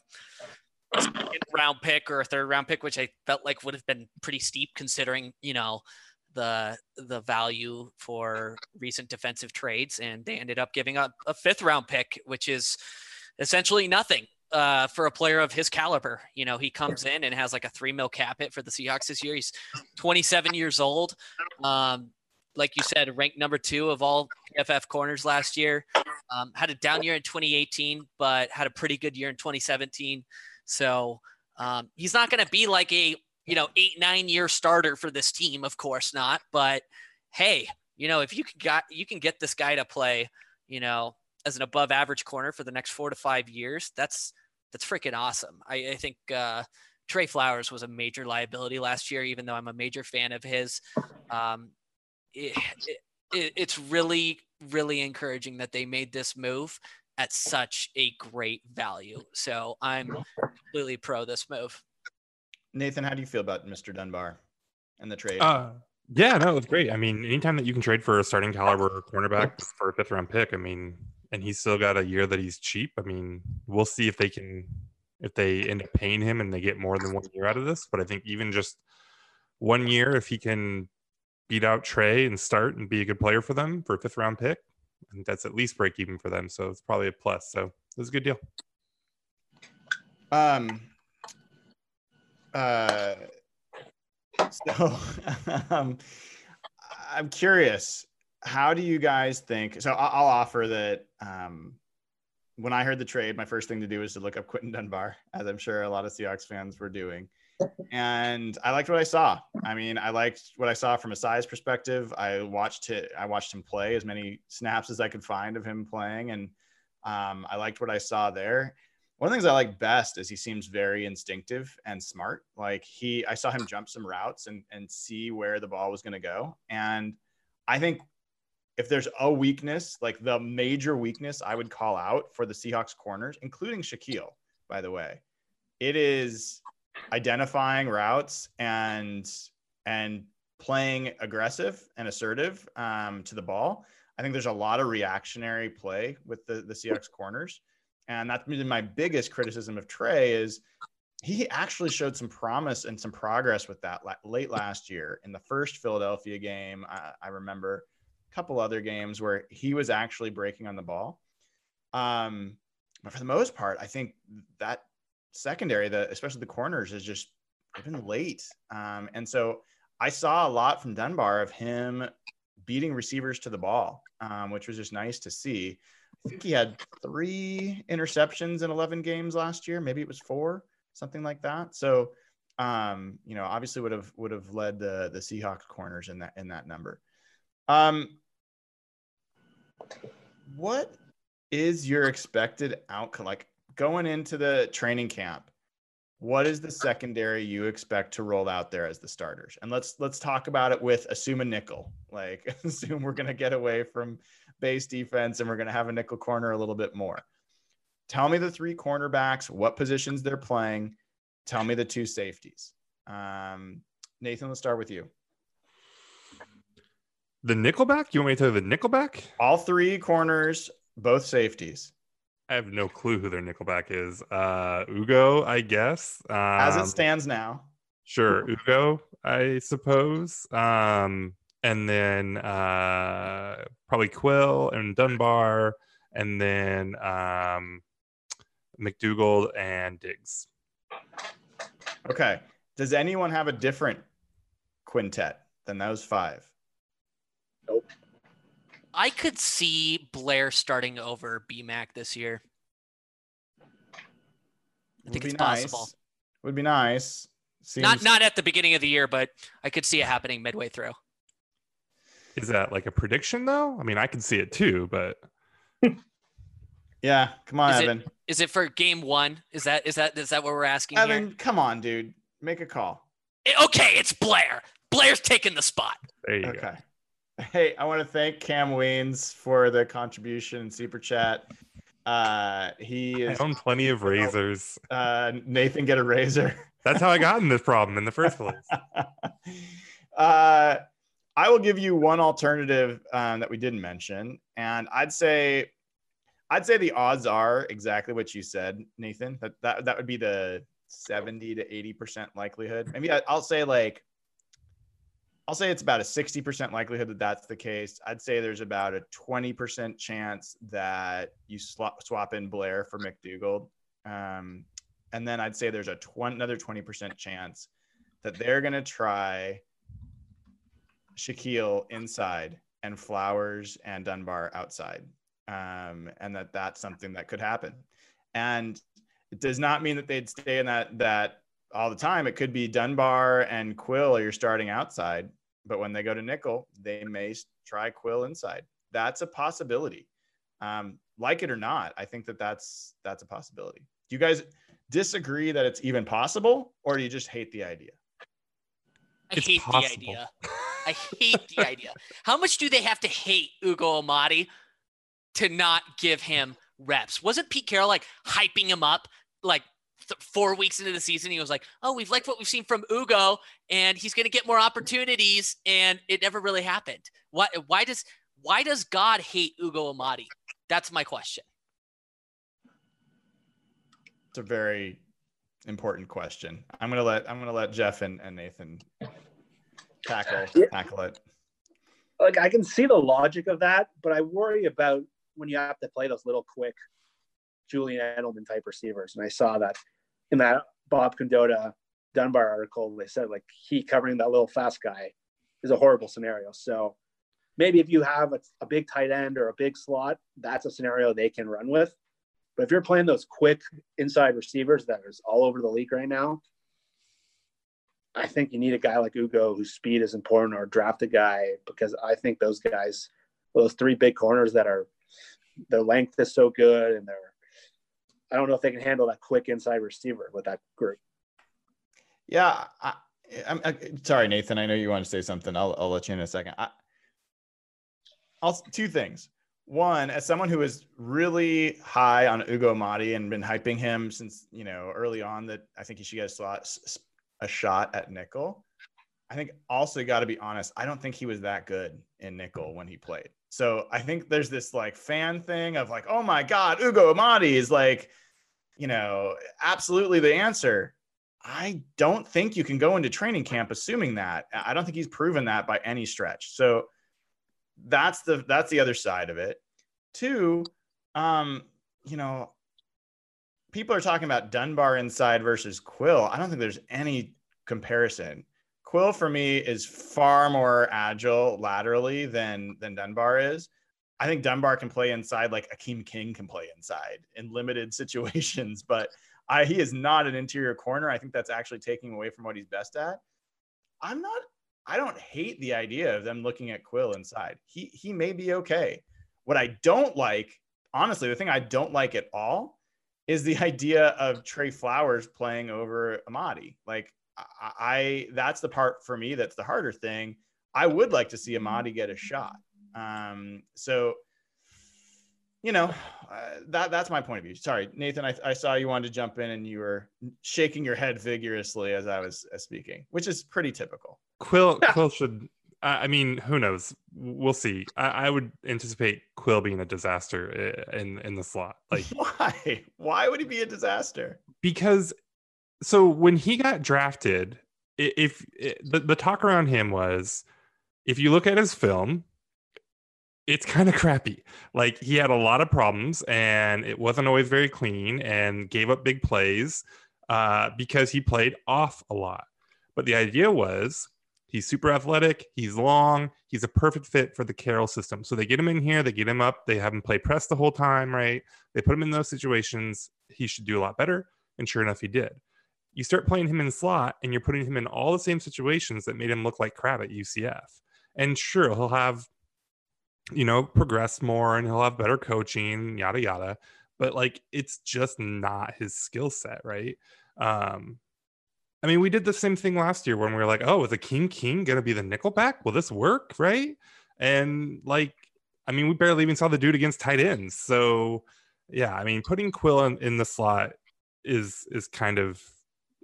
round pick or a third round pick, which I felt like would have been pretty steep considering, you know, the the value for recent defensive trades. And they ended up giving up a fifth round pick, which is essentially nothing. Uh, for a player of his caliber, you know, he comes in and has like a three mil cap hit for the Seahawks this year. He's 27 years old. Um, like you said, ranked number two of all PFF corners last year. Um, had a down year in 2018, but had a pretty good year in 2017. So um, he's not going to be like a you know eight nine year starter for this team, of course not. But hey, you know if you can got you can get this guy to play, you know, as an above average corner for the next four to five years, that's that's freaking awesome. I, I think uh, Tre Flowers was a major liability last year, even though I'm a major fan of his. Um, it, it, it's really really encouraging that they made this move at such a great value. So I'm completely pro this move. Nathan, how do you feel about Mr. Dunbar and the trade? Uh, yeah, no, it's great. I mean, anytime that you can trade for a starting caliber cornerback for a fifth round pick, I mean, and he's still got a year that he's cheap. I mean, we'll see if they can, if they end up paying him and they get more than one year out of this. But I think even just one year, if he can beat out Tre and start and be a good player for them for a fifth round pick, and that's at least break even for them. So it's probably a plus. So it's a good deal. Um. Uh. So, um, I'm curious. How do you guys think? So I'll offer that. Um, when I heard the trade, my first thing to do was to look up Quinton Dunbar, as I'm sure a lot of Seahawks fans were doing and I liked what I saw. I mean, I liked what I saw from a size perspective. I watched it. I watched him play as many snaps as I could find of him playing, and um, I liked what I saw there. One of the things I like best is he seems very instinctive and smart. Like he, I saw him jump some routes and and see where the ball was going to go, and I think if there's a weakness, like the major weakness I would call out for the Seahawks corners, including Shaquill, by the way, it is identifying routes and and playing aggressive and assertive um, to the ball. I think there's a lot of reactionary play with the the Seahawks corners, and that's been my biggest criticism of Tre is he actually showed some promise and some progress with that late last year in the first Philadelphia game. I, I remember couple other games where he was actually breaking on the ball. Um, but for the most part, I think that secondary, the especially the corners, is just been late. Um, and so I saw a lot from Dunbar of him beating receivers to the ball, um, which was just nice to see. I think he had three interceptions in 11 games last year. Maybe it was four, something like that. So, um, you know, obviously would have would have led the the Seahawks corners in that in that number. Um, what is your expected outcome? Like, going into the training camp, what is the secondary you expect to roll out there as the starters? And let's let's talk about it with assume a nickel. Like assume we're going to get away from base defense and we're going to have a nickel corner a little bit more. Tell me the three cornerbacks, what positions they're playing. Tell me the two safeties. Um, Nathan, let's start with you. The nickelback? You want me to tell you the nickelback? All three corners, both safeties. I have no clue who their nickelback is. Uh, Ugo, I guess. Um, As it stands now. Sure, Ugo, I suppose. Um, and then uh, probably Quill and Dunbar, and then um, McDougald and Diggs. Okay. Does anyone have a different quintet than those five? I could see Blair starting over BMAC this year. I think it's be nice. possible. Would be nice. Seems, Not not at the beginning of the year, but I could see it happening midway through. Is that like a prediction though? I mean, I can see it too, but Yeah, come on, Is it- Evan. Is it for game one? Is that is that is that what we're asking here? Evan, come on, dude. Make a call. Okay, it's Blair. Blair's taking the spot. there you go. Hey, I want to thank Cam Weens for the contribution in super chat. Uh, he I is own plenty of razors. uh, Nathan get a razor. That's how I got in this problem in the first place. uh, I will give you one alternative um, that we didn't mention, and I'd say, I'd say the odds are exactly what you said, Nathan. That that that would be the seventy to eighty percent likelihood. Maybe I, I'll say like, I'll say it's about a sixty percent likelihood that that's the case. I'd say there's about a twenty percent chance that you swap in Blair for McDougald. Um, and then I'd say there's a 20, another 20% chance that they're going to try Shaquill inside and Flowers and Dunbar outside. Um, and that that's something that could happen. And it does not mean that they'd stay in that, that all the time. It could be Dunbar and Quill are you're starting outside, but when they go to nickel, they may try Quill inside. That's a possibility. Um, like it or not, I think that that's, that's a possibility. Do you guys disagree that it's even possible or do you just hate the idea? I It's hate possible. the idea. I hate the idea. How much do they have to hate Ugo Amadi to not give him reps? Wasn't Pete Carroll like hyping him up like th- four weeks into the season? He was like, "Oh, we've liked what we've seen from Ugo, and he's going to get more opportunities," and it never really happened. Why? Why does Why does God hate Ugo Amadi? That's my question. It's a very important question. I'm gonna let I'm gonna let Jeff and, and Nathan tackle Yeah. tackle it. like I can see the logic of that, but I worry about when you have to play those little quick Julian Edelman type receivers. And I saw that in that Bob Condotta Dunbar article. They said like he covering that little fast guy is a horrible scenario. So maybe if you have a, a big tight end or a big slot, that's a scenario they can run with. But if you're playing those quick inside receivers that is all over the league right now, I think you need a guy like Ugo whose speed is important or draft a guy because I think those guys, those three big corners that are, their length is so good and they're, I don't know if they can handle that quick inside receiver with that group. Yeah, I, I'm, i sorry, Nathan. I know you want to say something. I'll, I'll let you in a second. I, I'll two things. One, as someone who is really high on Ugo Amadi and been hyping him since you know early on that I think he should get a slot, a shot at nickel. I think also got to be honest. I don't think he was that good in nickel when he played. So I think there's this like fan thing of like, oh my God, Ugo Amadi is like, you know, absolutely the answer. I don't think you can go into training camp assuming that. I don't think he's proven that by any stretch. So that's the that's the other side of it. Two, um, you know, people are talking about Dunbar inside versus Quill. I don't think there's any comparison. Quill for me is far more agile laterally than than Dunbar is. I think Dunbar can play inside like Akeem King can play inside in limited situations, but I, he is not an interior corner. I think that's actually taking away from what he's best at. I'm not. I don't hate the idea of them looking at Quill inside. He he may be okay. What I don't like, honestly, the thing I don't like at all is the idea of Tre Flowers playing over Amadi. Like I, I that's the part for me that's the harder thing. I would like to see Amadi get a shot. Um, so you know, uh, that that's my point of view. Sorry, Nathan, I, I saw you wanted to jump in and you were shaking your head vigorously as I was uh, speaking, which is pretty typical. Quill Quill should. I mean, who knows? We'll see. I, I, would anticipate Quill being a disaster in in the slot. Like, why? Why would he be a disaster? Because, so when he got drafted, if, if the the talk around him was, if you look at his film, it's kind of crappy. Like he had a lot of problems and it wasn't always very clean and gave up big plays uh, because he played off a lot. But the idea was he's super athletic, he's long, he's a perfect fit for the Carroll system. So they get him in here, they get him up, they have him play press the whole time, right? They put him in those situations. He should do a lot better. And sure enough, he did. You start playing him in slot and you're putting him in all the same situations that made him look like crap at UCF. And sure, he'll have you know, progress more and he'll have better coaching, yada yada. But like it's just not his skill set, right? Um I mean, we did the same thing last year when we were like, oh, is Akeem King King gonna be the nickelback? Will this work? Right. And like, I mean, we barely even saw the dude against tight ends. So yeah, I mean, putting Quill in, in the slot is is kind of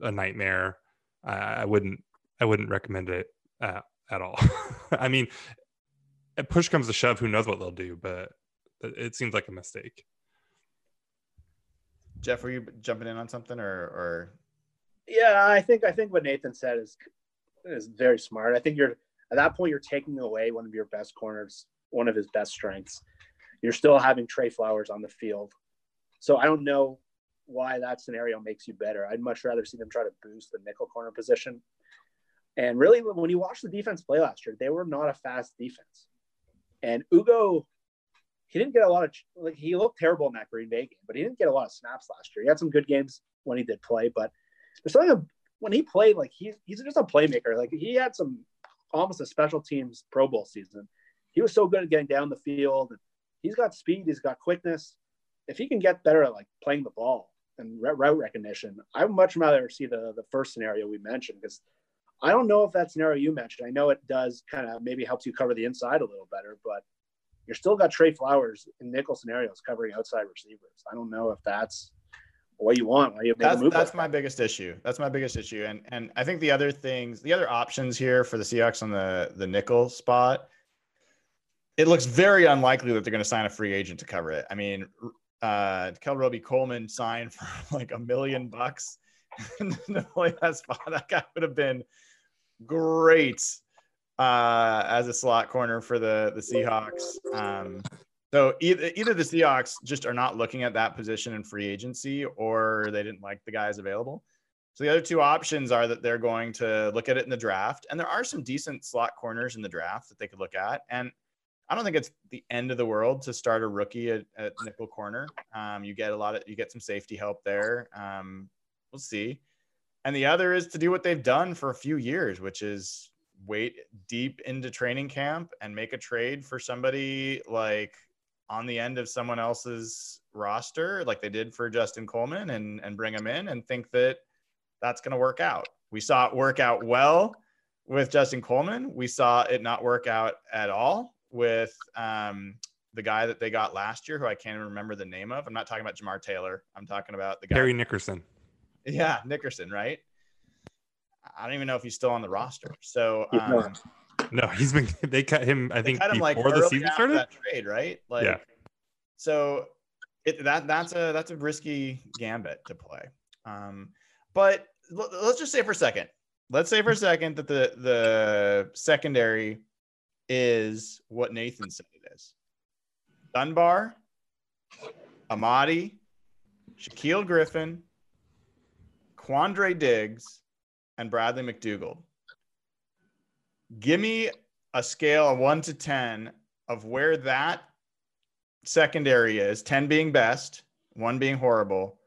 a nightmare. I, I wouldn't I wouldn't recommend it uh, at all. I mean, push comes to shove, who knows what they'll do, but it seems like a mistake. Jeff, were you jumping in on something or, or? Yeah, I think I think what Nathan said is is very smart. I think you're at that point you're taking away one of your best corners, one of his best strengths. You're still having Tre Flowers on the field, so I don't know why that scenario makes you better. I'd much rather see them try to boost the nickel corner position. And really, when you watch the defense play last year, they were not a fast defense. And Ugo, he didn't get a lot of like he looked terrible in that Green Bay game, but he didn't get a lot of snaps last year. He had some good games when he did play, but there's something when he played like he's he's just a playmaker. Like he had some almost a special teams Pro Bowl season. He was so good at getting down the field. He's got speed. He's got quickness. If he can get better at like playing the ball and route recognition, I would much rather see the the first scenario we mentioned because I don't know if that scenario you mentioned. I know it does kind of maybe helps you cover the inside a little better, but you're still got Tre Flowers in nickel scenarios covering outside receivers. I don't know if that's what you want. You that's that's like my that. biggest issue. That's my biggest issue. And and I think the other things, the other options here for the Seahawks on the the nickel spot, it looks very unlikely that they're going to sign a free agent to cover it. I mean, uh, Kel Robey-Coleman signed for like a million bucks spot. That guy would have been great uh, as a slot corner for the the Seahawks. Um, so either either the Seahawks just are not looking at that position in free agency, or they didn't like the guys available. So the other two options are that they're going to look at it in the draft, and there are some decent slot corners in the draft that they could look at. And I don't think it's the end of the world to start a rookie at, at nickel corner. Um, you get a lot of you get some safety help there. Um, we'll see and the other is to do what they've done for a few years, which is wait deep into training camp and make a trade for somebody like on the end of someone else's roster, like they did for Justin Coleman, and and bring him in and think that that's going to work out. We saw it work out well with Justin Coleman. We saw it not work out at all with um, the guy that they got last year, who I can't even remember the name of. I'm not talking about Jamar Taylor. I'm talking about the guy. Parry Nickerson. Yeah, Nickerson, right? I don't even know if he's still on the roster. So um, no, he's been they cut him. I think cut him before like the season started. That trade, right? Like, yeah. So it, that that's a that's a risky gambit to play. Um, but l- let's just say for a second. Let's say for a second that the the secondary is what Nathan said it is. Dunbar, Amadi, Shaquill Griffin, Quandre Diggs, and Bradley McDougald. Give me a scale of one to 10 of where that secondary is 10 being best, one being horrible,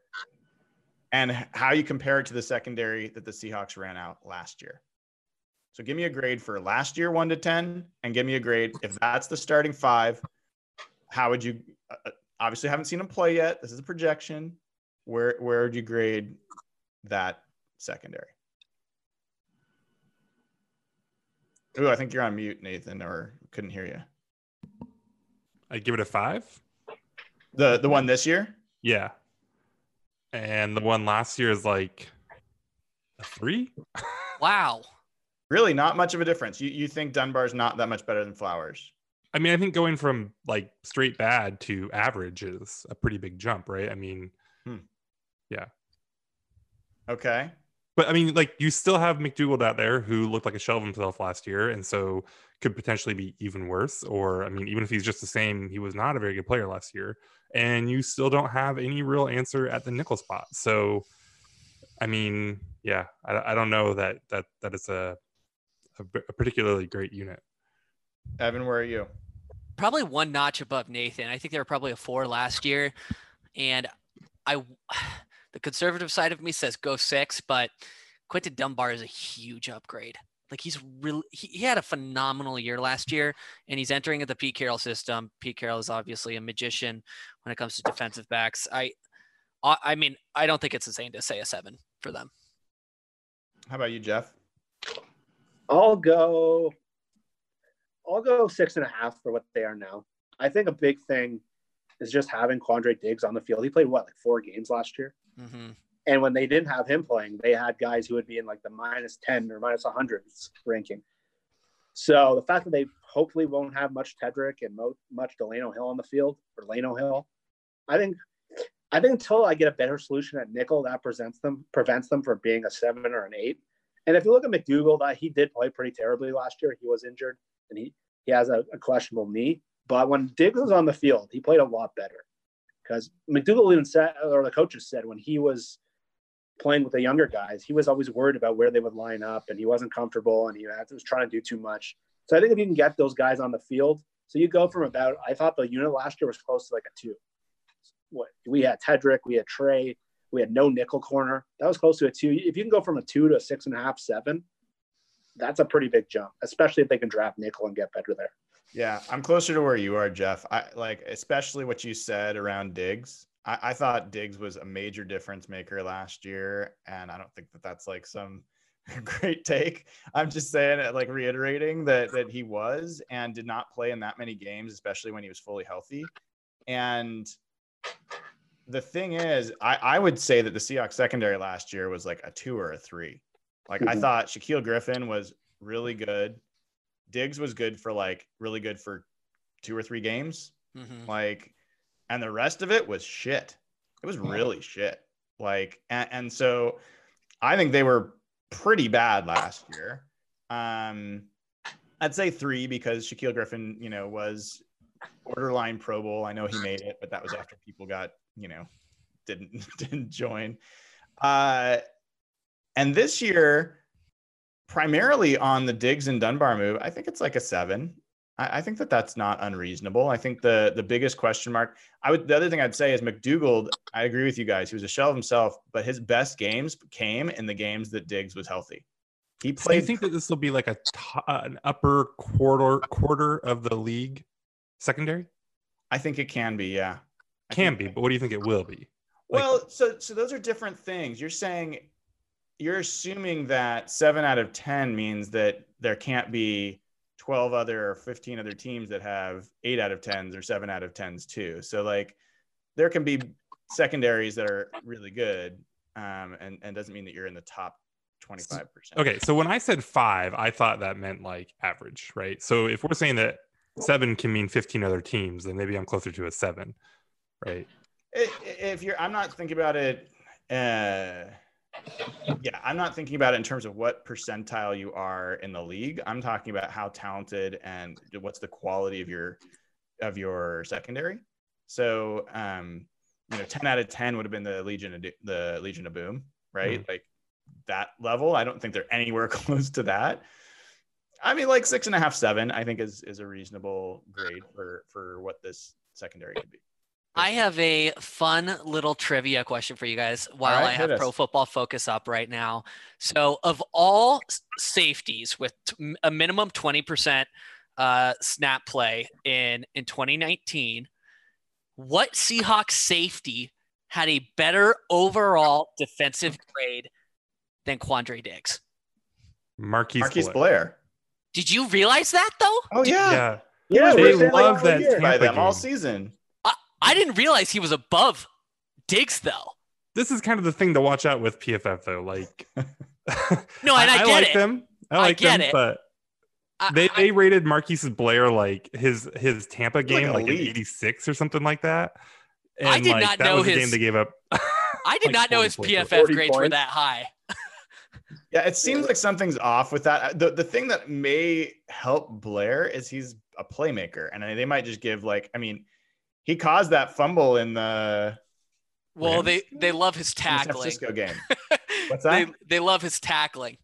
and how you compare it to the secondary that the Seahawks ran out last year. So give me a grade for last year, one to 10, and give me a grade. If that's the starting five, how would you uh, uh obviously haven't seen them play yet? This is a projection. where where would you grade that secondary? Ooh, I think you're on mute, Nathan, or couldn't hear you. I give it a five. The the one this year? Yeah. And the one last year is like a three. Wow. Really, not much of a difference. You you think Dunbar's not that much better than Flowers? I mean, I think going from like straight bad to average is a pretty big jump, right? I mean, hmm. Yeah. Okay. but I mean, like you still have McDougald out there who looked like a shell of himself last year, and so could potentially be even worse. Or I mean, even if he's just the same, he was not a very good player last year, and you still don't have any real answer at the nickel spot. So, I mean, yeah, I, I don't know that that that is a a, a particularly great unit. Evan, where are you? Probably one notch above Nathan. I think they were probably a four last year. And I, the conservative side of me says go six, but Quinton Dunbar is a huge upgrade. Like he's really, he, he had a phenomenal year last year and he's entering at the Pete Carroll system. Pete Carroll is obviously a magician when it comes to defensive backs. I, I I mean, I don't think it's insane to say a seven for them. How about you, Jeff? I'll go. I'll go six and a half for what they are now. I think a big thing is just having Quandre Diggs on the field. He played what, like four games last year, Mm-hmm. and when they didn't have him playing, they had guys who would be in like the minus ten or minus hundred ranking. So the fact that they hopefully won't have much Tedric and mo- much Delano Hill on the field or Lano Hill, I think. I think until I get a better solution at nickel, that presents them prevents them from being a seven or an eight. And if you look at McDougald, that he did play pretty terribly last year. He was injured and he, he has a, a questionable knee. But when Diggs was on the field, he played a lot better. Because McDougald even said, or the coaches said, when he was playing with the younger guys, he was always worried about where they would line up and he wasn't comfortable and he was trying to do too much. So I think if you can get those guys on the field, so you go from about, I thought the unit last year was close to like a two. What we had Tedric, we had Tre, we had no nickel corner. That was close to a two. If you can go from a two to a six and a half, seven, that's a pretty big jump, especially if they can draft nickel and get better there. Yeah, I'm closer to where you are, Jeff. I like especially what you said around Diggs. I, I thought Diggs was a major difference maker last year, and I don't think that that's like some great take. I'm just saying it, like reiterating that that he was and did not play in that many games, especially when he was fully healthy. And the thing is, I, I would say that the Seahawks secondary last year was like a two or a three. Like I Mhm. thought Shaquill Griffin was really good. Diggs was good for like really good for two or three games. Mm-hmm. Like, and the rest of it was shit. It was really shit. Like, and, and so I think they were pretty bad last year. Um, I'd say three because Shaquill Griffin, you know, was borderline Pro Bowl. I know he made it, but that was after people got, you know, didn't didn't join. Uh, and this year, primarily on the Diggs and Dunbar move, I think it's like a seven. I, I think that that's not unreasonable. I think the the biggest question mark. I would the other thing I'd say is McDougald. I agree with you guys. He was a shell of himself, but his best games came in the games that Diggs was healthy. He So you think that this will be like a to- an upper quarter quarter of the league secondary? I think it can be. Yeah, Can be, but what do you think it will be? Like- Well, so so those are different things. You're saying you're assuming that seven out of ten means that there can't be twelve other or fifteen other teams that have eight out of tens or seven out of tens too. So like there can be secondaries that are really good, um, and and doesn't mean that you're in the top twenty five percent. Okay, so when I said five, I thought that meant like average, right? So if we're saying that seven can mean 15 other teams, then maybe I'm closer to a seven, right? If you're i'm not thinking about it uh yeah i'm not thinking about it in terms of what percentile you are in the league. I'm talking about how talented and what's the quality of your of your secondary. So um you know 10 out of 10 would have been the legion of the legion of boom right? Like that level i don't think they're anywhere close to that. I mean like six and a half seven i think is is a reasonable grade for for what this secondary could be I have a fun little trivia question for you guys while right, I have. Pro Football Focus up right now. So, of all safeties with a minimum 20% uh, snap play in, in 2019, what Seahawks safety had a better overall defensive grade than Quandre Diggs. Marquise, Marquise Blair. Blair. Did you realize that though? Oh yeah, Yeah. Yeah, They we're love all that year. by Tampa them all season. I didn't realize he was above Diggs though. This is kind of the thing to watch out with PFF though. Like, No, and I, get like it. them. I I like get them, it. but I- they I- they rated Marquise Blair like his his Tampa game an like, an 86 or something like that. And I did like, not that know was the his- game they gave up. I did like not know his. PFF 40 grades were that high. Yeah, it seems like something's off with that. The the thing that may help Blair is he's a playmaker, and they might just give like, I mean, he caused that fumble in the, Well, Rams they they love his in the San tackling. Francisco game. What's they that? they love his tackling,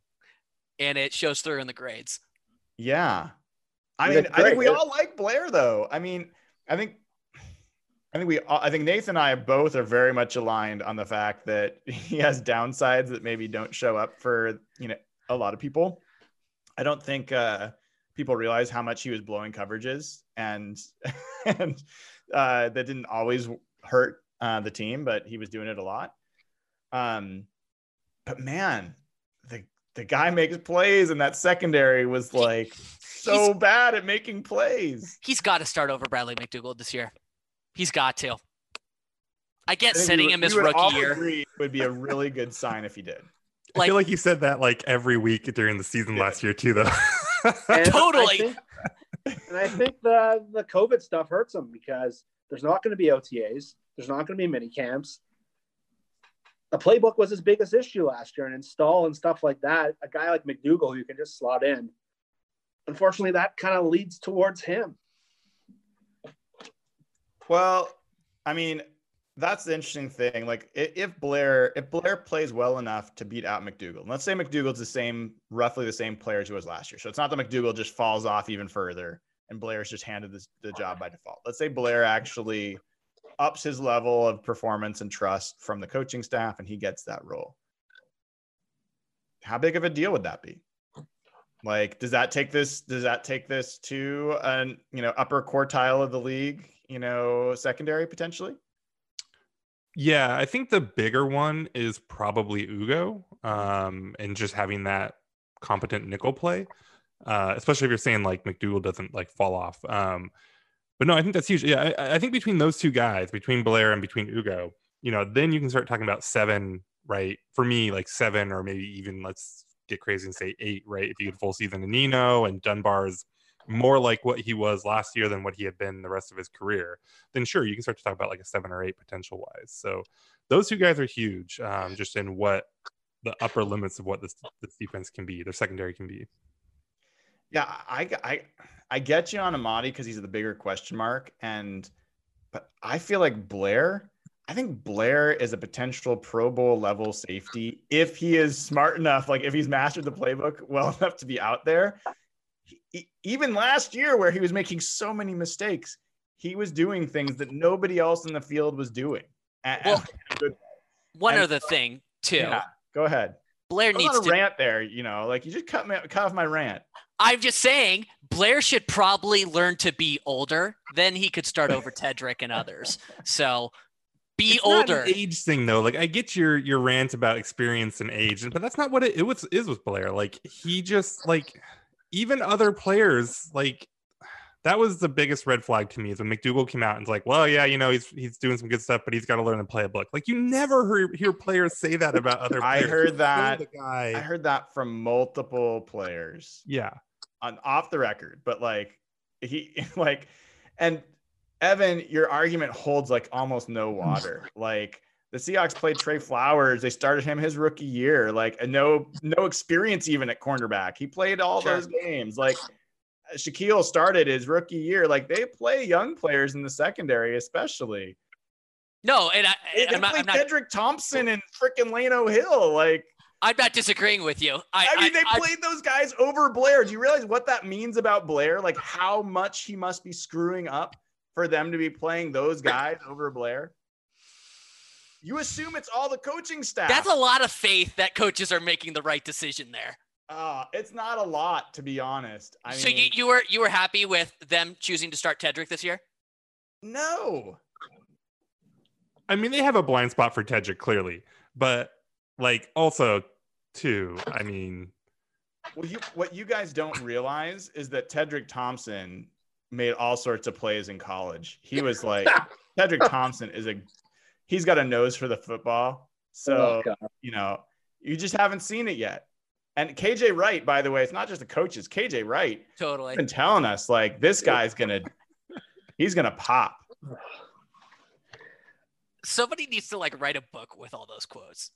and it shows through in the grades. Yeah, I mean, I think we all like Blair though. I mean, I think. I think we, all, I think Nathan and I both are very much aligned on the fact that he has downsides that maybe don't show up for you know a lot of people. I don't think uh, people realize how much he was blowing coverages, and and uh, that didn't always hurt uh, the team, but he was doing it a lot. Um, but man, the the guy makes plays, and that secondary was like so He's- bad at making plays. He's got to start over Bradley McDougald this year. He's got to. I get I think setting we him would- his we would all rookie year. would be a really good sign if he did. I feel like you said that like every week during the season Yeah. last year too, though. Totally. I think, and I think the the COVID stuff hurts him because there's not going to be OTAs. There's not going to be mini camps. The playbook was his biggest issue last year, and install and stuff like that. A guy like McDougald, who you can just slot in. Unfortunately, that kind of leads towards him. Well, I mean, that's the interesting thing. Like, if Blair, if Blair plays well enough to beat out McDougald, let's say McDougald's the same, roughly the same player as he was last year. So it's not that McDougald just falls off even further, and Blair's just handed this, the job by default. Let's say Blair actually ups his level of performance and trust from the coaching staff, and he gets that role. How big of a deal would that be? Like, does that take this? Does that take this to an you know upper quartile of the league? You know, secondary potentially. Yeah, I think the bigger one is probably Ugo, um, and just having that competent nickel play, uh, especially if you're saying like McDougald doesn't like fall off. Um, but no, I think that's huge. Yeah, I, I think between those two guys, between Blair and between Ugo, you know, then you can start talking about seven, right? For me, like seven or maybe even let's get crazy and say eight, right? If you get full season of Nino and Dunbar's more like what he was last year than what he had been the rest of his career, then sure, you can start to talk about like a seven or eight potential wise. So those two guys are huge, um, just in what the upper limits of what this this defense can be, their secondary can be. Yeah, I I I get you on Amadi because he's the bigger question mark, and but I feel like Blair. I think Blair is a potential Pro Bowl level safety if he is smart enough, like if he's mastered the playbook well enough to be out there. He- even last year, where he was making so many mistakes, he was doing things that nobody else in the field was doing. And- Well, One And- other thing too. yeah, go ahead. Blair I was needs a to. rant there, you know, like you just cut me cut off my rant. I'm just saying, Blair should probably learn to be older. Then he could start over Tedric and others. So be It's not older. an age thing though. Like I get your your rant about experience and age, but that's not what it, it was is with Blair. Like he just like even other players like that was the biggest red flag to me is when McDougald came out and was like, well, yeah, you know, he's he's doing some good stuff, but he's got to learn the playbook. Like you never hear, hear players say that about other I players. heard that. the guy. I heard that from multiple players. yeah. on off the record, but like he like and Evan, your argument holds like almost no water. Like the Seahawks played Tre Flowers, they started him his rookie year, like and no no experience even at cornerback. He played all Sure. those games. Like Shaquill started his rookie year. Like they play young players in the secondary, especially. No, and I, They, they I'm, not, play I'm, not, Tedric Thompson and freaking Lano Hill. Like I'm not disagreeing with you. I, I mean, they I- played those guys over Blair. Do you realize what that means about Blair? Like how much he must be screwing up for them to be playing those guys over Blair? You assume it's all the coaching staff. that's a lot of faith that coaches are making the right decision there. Uh, it's not a lot, to be honest. I so you, you were you were happy with them choosing to start Tedric this year? no. I mean, they have a blind spot for Tedric clearly, but like also too. I mean, Well, you what you guys don't realize is that Tedric Thompson made all sorts of plays in college. He was like Tedric Thompson is a he's got a nose for the football. So Oh, you know, you just haven't seen it yet. And KJ Wright, by the way, it's not just the coaches. KJ Wright Totally. has been telling us like this guy's gonna he's gonna pop. Somebody needs to like write a book with all those quotes.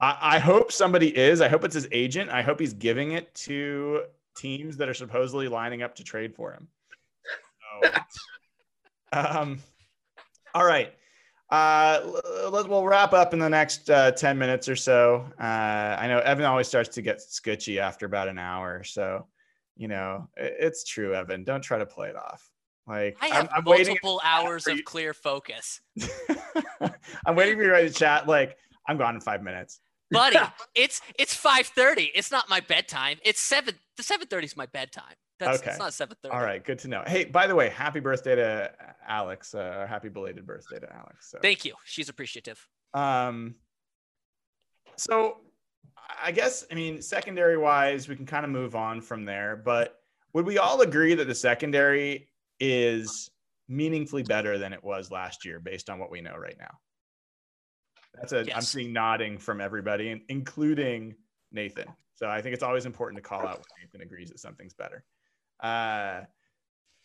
I, I hope somebody is. I hope it's his agent. I hope he's giving it to teams that are supposedly lining up to trade for him. So, um, all right. Uh, we'll wrap up in the next uh, 10 minutes or so. Uh, I know Evan always starts to get sketchy after about an hour. So, you know, it- it's true, Evan. Don't try to play it off. Like, I I'm- have I'm multiple hours of clear focus. I'm waiting for you to chat. Like, I'm gone in five minutes. Buddy, it's it's 5:30. It's not my bedtime. It's 7 the 7:30 is my bedtime. That's Okay. it's not 7:30. All right, good to know. Hey, by the way, happy birthday to Alex. Uh, happy belated birthday to Alex. So, Thank you. She's appreciative. um, so I guess I mean secondary wise, we can kind of move on from there. But would we all agree that the secondary is meaningfully better than it was last year, based on what we know right now? That's a. am Yes. seeing nodding from everybody, in- including Nathan. So I think it's always important to call out when Nathan agrees that something's better. Uh,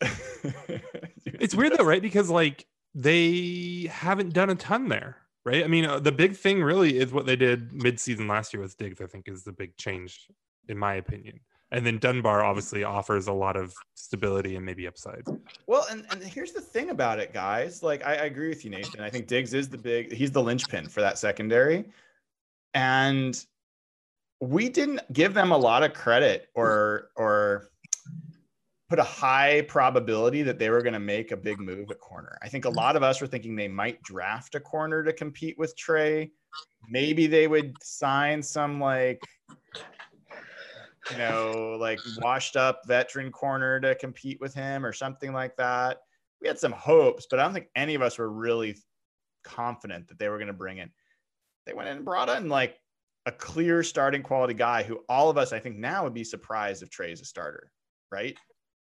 it's weird though, right? Because like they haven't done a ton there, right? I mean, uh, the big thing really is what they did mid-season last year with Diggs. I think is the big change, in my opinion. And then Dunbar obviously offers a lot of stability and maybe upside. Well, and, and here's the thing about it, guys. Like, I, I agree with you, Nathan. I think Diggs is the big, he's the linchpin for that secondary. And we didn't give them a lot of credit or, or put a high probability that they were going to make a big move at corner. I think a mm. lot of us were thinking they might draft a corner to compete with Tre. Maybe they would sign some like, you know, like washed up veteran corner to compete with him or something like that. We had some hopes, but I don't think any of us were really confident that they were going to bring in. They went in and brought in like a clear starting quality guy who all of us, I think, now would be surprised if Tre's a starter, right?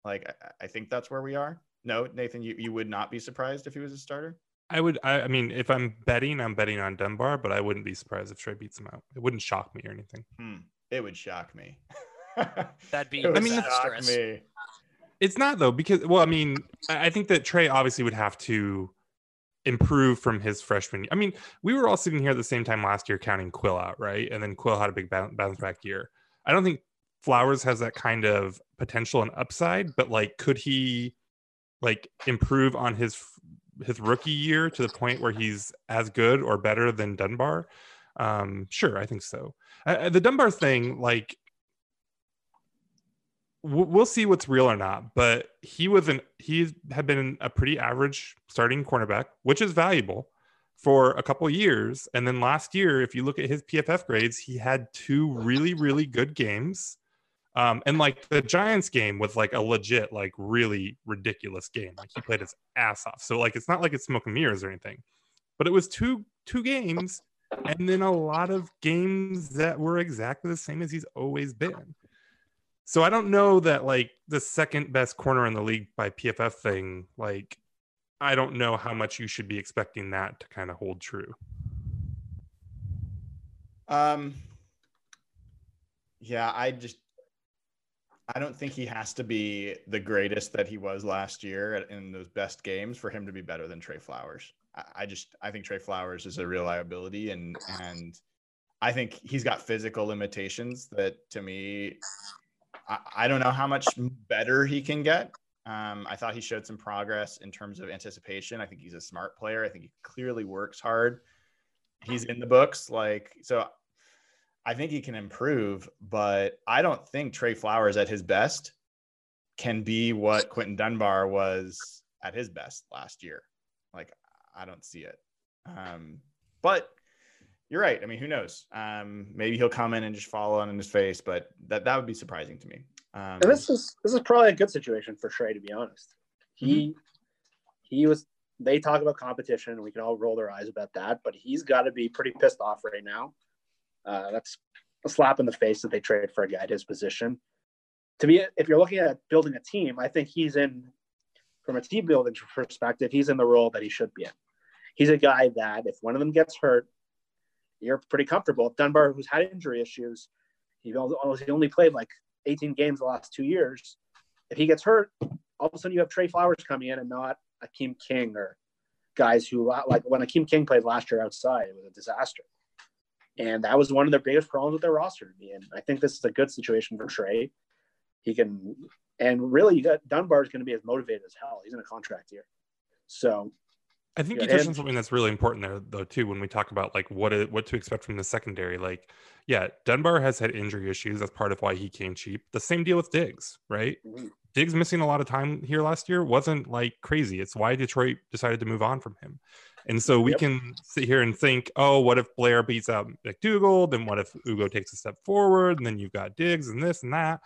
Like, I, I think that's where we are. No, Nathan, you, you would not be surprised if he was a starter. I would, I, I mean, if I'm betting, I'm betting on Dunbar, but I wouldn't be surprised if Tre beats him out. It wouldn't shock me or anything. Hmm. It would shock me. That'd be I mean, shock me. It's not though, because well, I mean, I I think that Tre obviously would have to improve from his freshman. year. I mean, we were all sitting here at the same time last year counting Quill out, right? And then Quill had a big bounce bounce back year. I don't think Flowers has that kind of potential and upside, but like, could he like improve on his his rookie year to the point where he's as good or better than Dunbar? Um, sure, I think so. Uh, the Dunbar thing, like we'll we'll see what's real or not. But he was an he had been a pretty average starting cornerback, which is valuable for a couple years. And then last year, if you look at his PFF grades, he had two really really good games. Um, and like the Giants game was like a legit, like really ridiculous game. Like he played his ass off. So like it's not like it's smoke and mirrors or anything, but it was two two games, and then a lot of games that were exactly the same as he's always been. So I don't know that like the second best corner in the league by PFF thing, like I don't know how much you should be expecting that to kind of hold true. Um, yeah, I just I don't think he has to be the greatest that he was last year in those best games for him to be better than Tre Flowers. I, just I think Tre Flowers is a real liability, and and I think he's got physical limitations that to me I, I don't know how much better he can get. Um, I thought he showed some progress in terms of anticipation. I think he's a smart player. I think he clearly works hard. He's in the books, like so. I think he can improve, but I don't think Tre Flowers at his best can be what Quinton Dunbar was at his best last year. Like, I don't see it. Um, but you're right. I mean, who knows? Um, maybe he'll come in and just fall on in his face, but that, that would be surprising to me. Um, And this is this is probably a good situation for Tre, to be honest. He he was they talk about competition and we can all roll their eyes about that, but he's got to be pretty pissed off right now. Uh, that's a slap in the face that they trade for a guy at his position. To me, if you're looking at building a team, I think he's in, from a team building perspective, he's in the role that he should be in. He's a guy that if one of them gets hurt, you're pretty comfortable. If Dunbar, who's had injury issues, he only played like 18 games the last two years. If he gets hurt, all of a sudden you have Tre Flowers coming in and not Akeem King or guys who like when Akeem King played last year outside, it was a disaster. And that was one of their biggest problems with their roster in. I think this is a good situation for Tre. He can, and really, Dunbar is going to be as motivated as hell. He's in a contract year, so I think you touched on something that's really important there, though, too. When we talk about like what it, what to expect from the secondary, like, yeah, Dunbar has had injury issues. That's part of why he came cheap. The same deal with Diggs, right? Mm-hmm. Diggs missing a lot of time here last year wasn't like crazy. It's why Detroit decided to move on from him. And so we yep. can sit here and think, oh, what if Blair beats out McDougald? Then what if Ugo takes a step forward? And then you've got Diggs and this and that.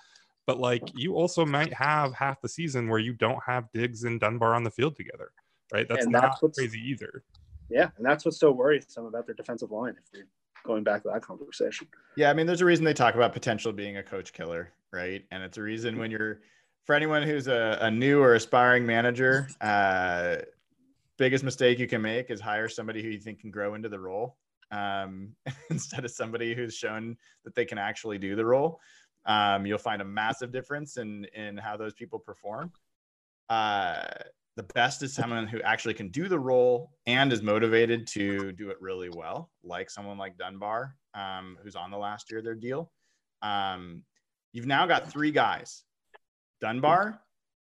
But like you also might have half the season where you don't have Diggs and Dunbar on the field together right? That's and not crazy either. Yeah, and that's what's so worrisome about their defensive line. If you're going back to that conversation. Yeah, I mean, there's a reason they talk about potential being a coach killer, right? And it's a reason when you're for anyone who's a, a new or aspiring manager, uh, biggest mistake you can make is hire somebody who you think can grow into the role um, instead of somebody who's shown that they can actually do the role. Um, you'll find a massive difference in in how those people perform. Uh, the best is someone who actually can do the role and is motivated to do it really well, like someone like Dunbar, um, who's on the last year of their deal. Um, you've now got three guys Dunbar,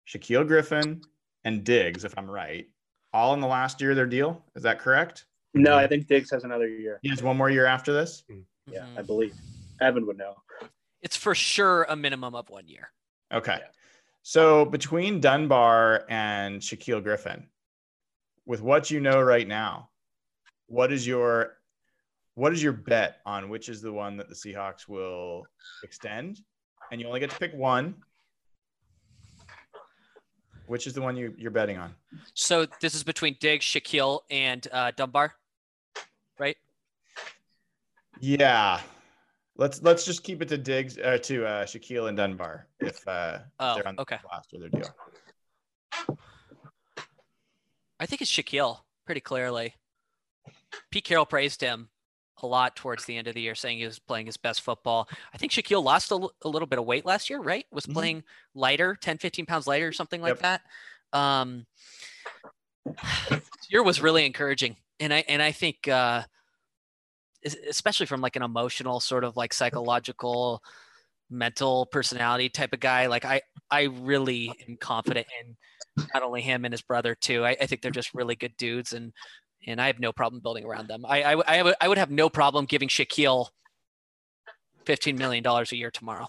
Shaquill Griffin, and Diggs, if I'm right, all in the last year of their deal. Is that correct? No, I think Diggs has another year. He has one more year after this? Yeah, I mm-hmm. believe. Evan would know. It's for sure a minimum of one year. Okay. Yeah. So between Dunbar and Shaquill Griffin, with what you know right now, what is your what is your bet on which is the one that the Seahawks will extend? And you only get to pick one. Which is the one you, you're betting on? So this is between Diggs, Shaquill, and uh, Dunbar, right? Yeah, Let's let's just keep it to Diggs uh, to uh, Shaquill and Dunbar if uh, oh, they're on okay. the last of their deal. I think it's Shaquill pretty clearly. Pete Carroll praised him a lot towards the end of the year, saying he was playing his best football. I think Shaquill lost a, l- a little bit of weight last year, right? Was mm-hmm. playing lighter, 10, 15 pounds lighter, or something like yep. that. Um, year was really encouraging. And I, and I think, uh, especially from like an emotional sort of like psychological mental personality type of guy like i i really am confident in not only him and his brother too i, I think they're just really good dudes and and i have no problem building around them i i, I, would, I would have no problem giving Shaquill 15 million dollars a year tomorrow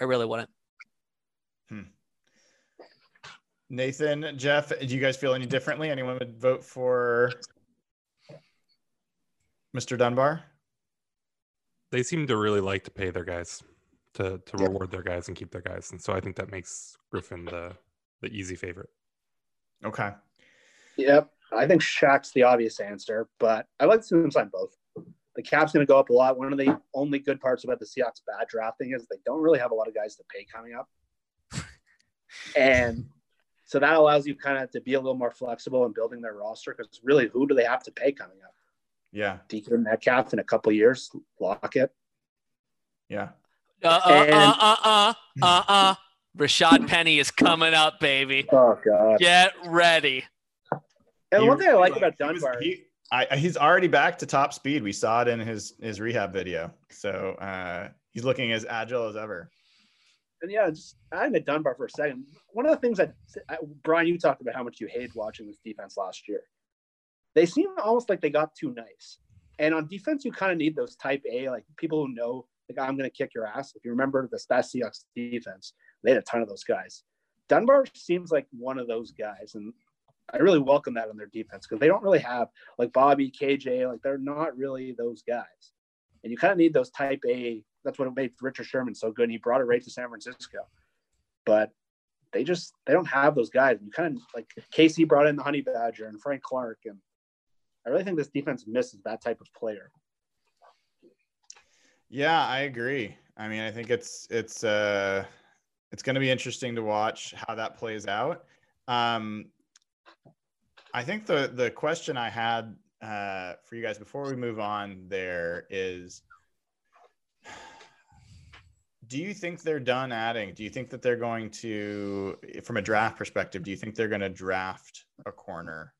i really wouldn't hmm. nathan jeff do you guys feel any differently anyone would vote for Mr. Dunbar? They seem to really like to pay their guys to to yep. reward their guys and keep their guys, and so I think that makes Griffin the the easy favorite. Okay. Yep, I think Shaq's the obvious answer, but I like to see them sign both. The cap's going to go up a lot. One of the only good parts about the Seahawks bad drafting is they don't really have a lot of guys to pay coming up, and so that allows you kind of to be a little more flexible in building their roster because really, who do they have to pay coming up? Yeah. DK Metcalf in a couple years, lock it. Yeah. Uh uh and, uh uh uh uh uh. Rashaad Penny is coming up, baby. Oh god. Get ready. And he, one thing I like, about Dunbar, he, I, he's already back to top speed. We saw it in his his rehab video. So uh, he's looking as agile as ever. And yeah, just adding to Dunbar for a second. One of the things that Brian, you talked about how much you hated watching this defense last year they seem almost like they got too nice. And on defense, you kind of need those type A, like people who know, like, I'm going to kick your ass. If you remember the Stats Seahawks defense, they had a ton of those guys. Dunbar seems like one of those guys. And I really welcome that on their defense because they don't really have like Bobby, KJ, like they're not really those guys. And you kind of need those type A. That's what made Richard Sherman so good. And he brought it right to San Francisco. But they just they don't have those guys. You kind of like KC brought in the Honey Badger and Frank Clark, and I really think this defense misses that type of player. Yeah, I agree. I mean, I think it's it's uh it's going to be interesting to watch how that plays out. Um, I think the the question I had uh, for you guys before we move on there is do you think they're done adding? Do you think that they're going to, from a draft perspective, do you think they're going to draft a corner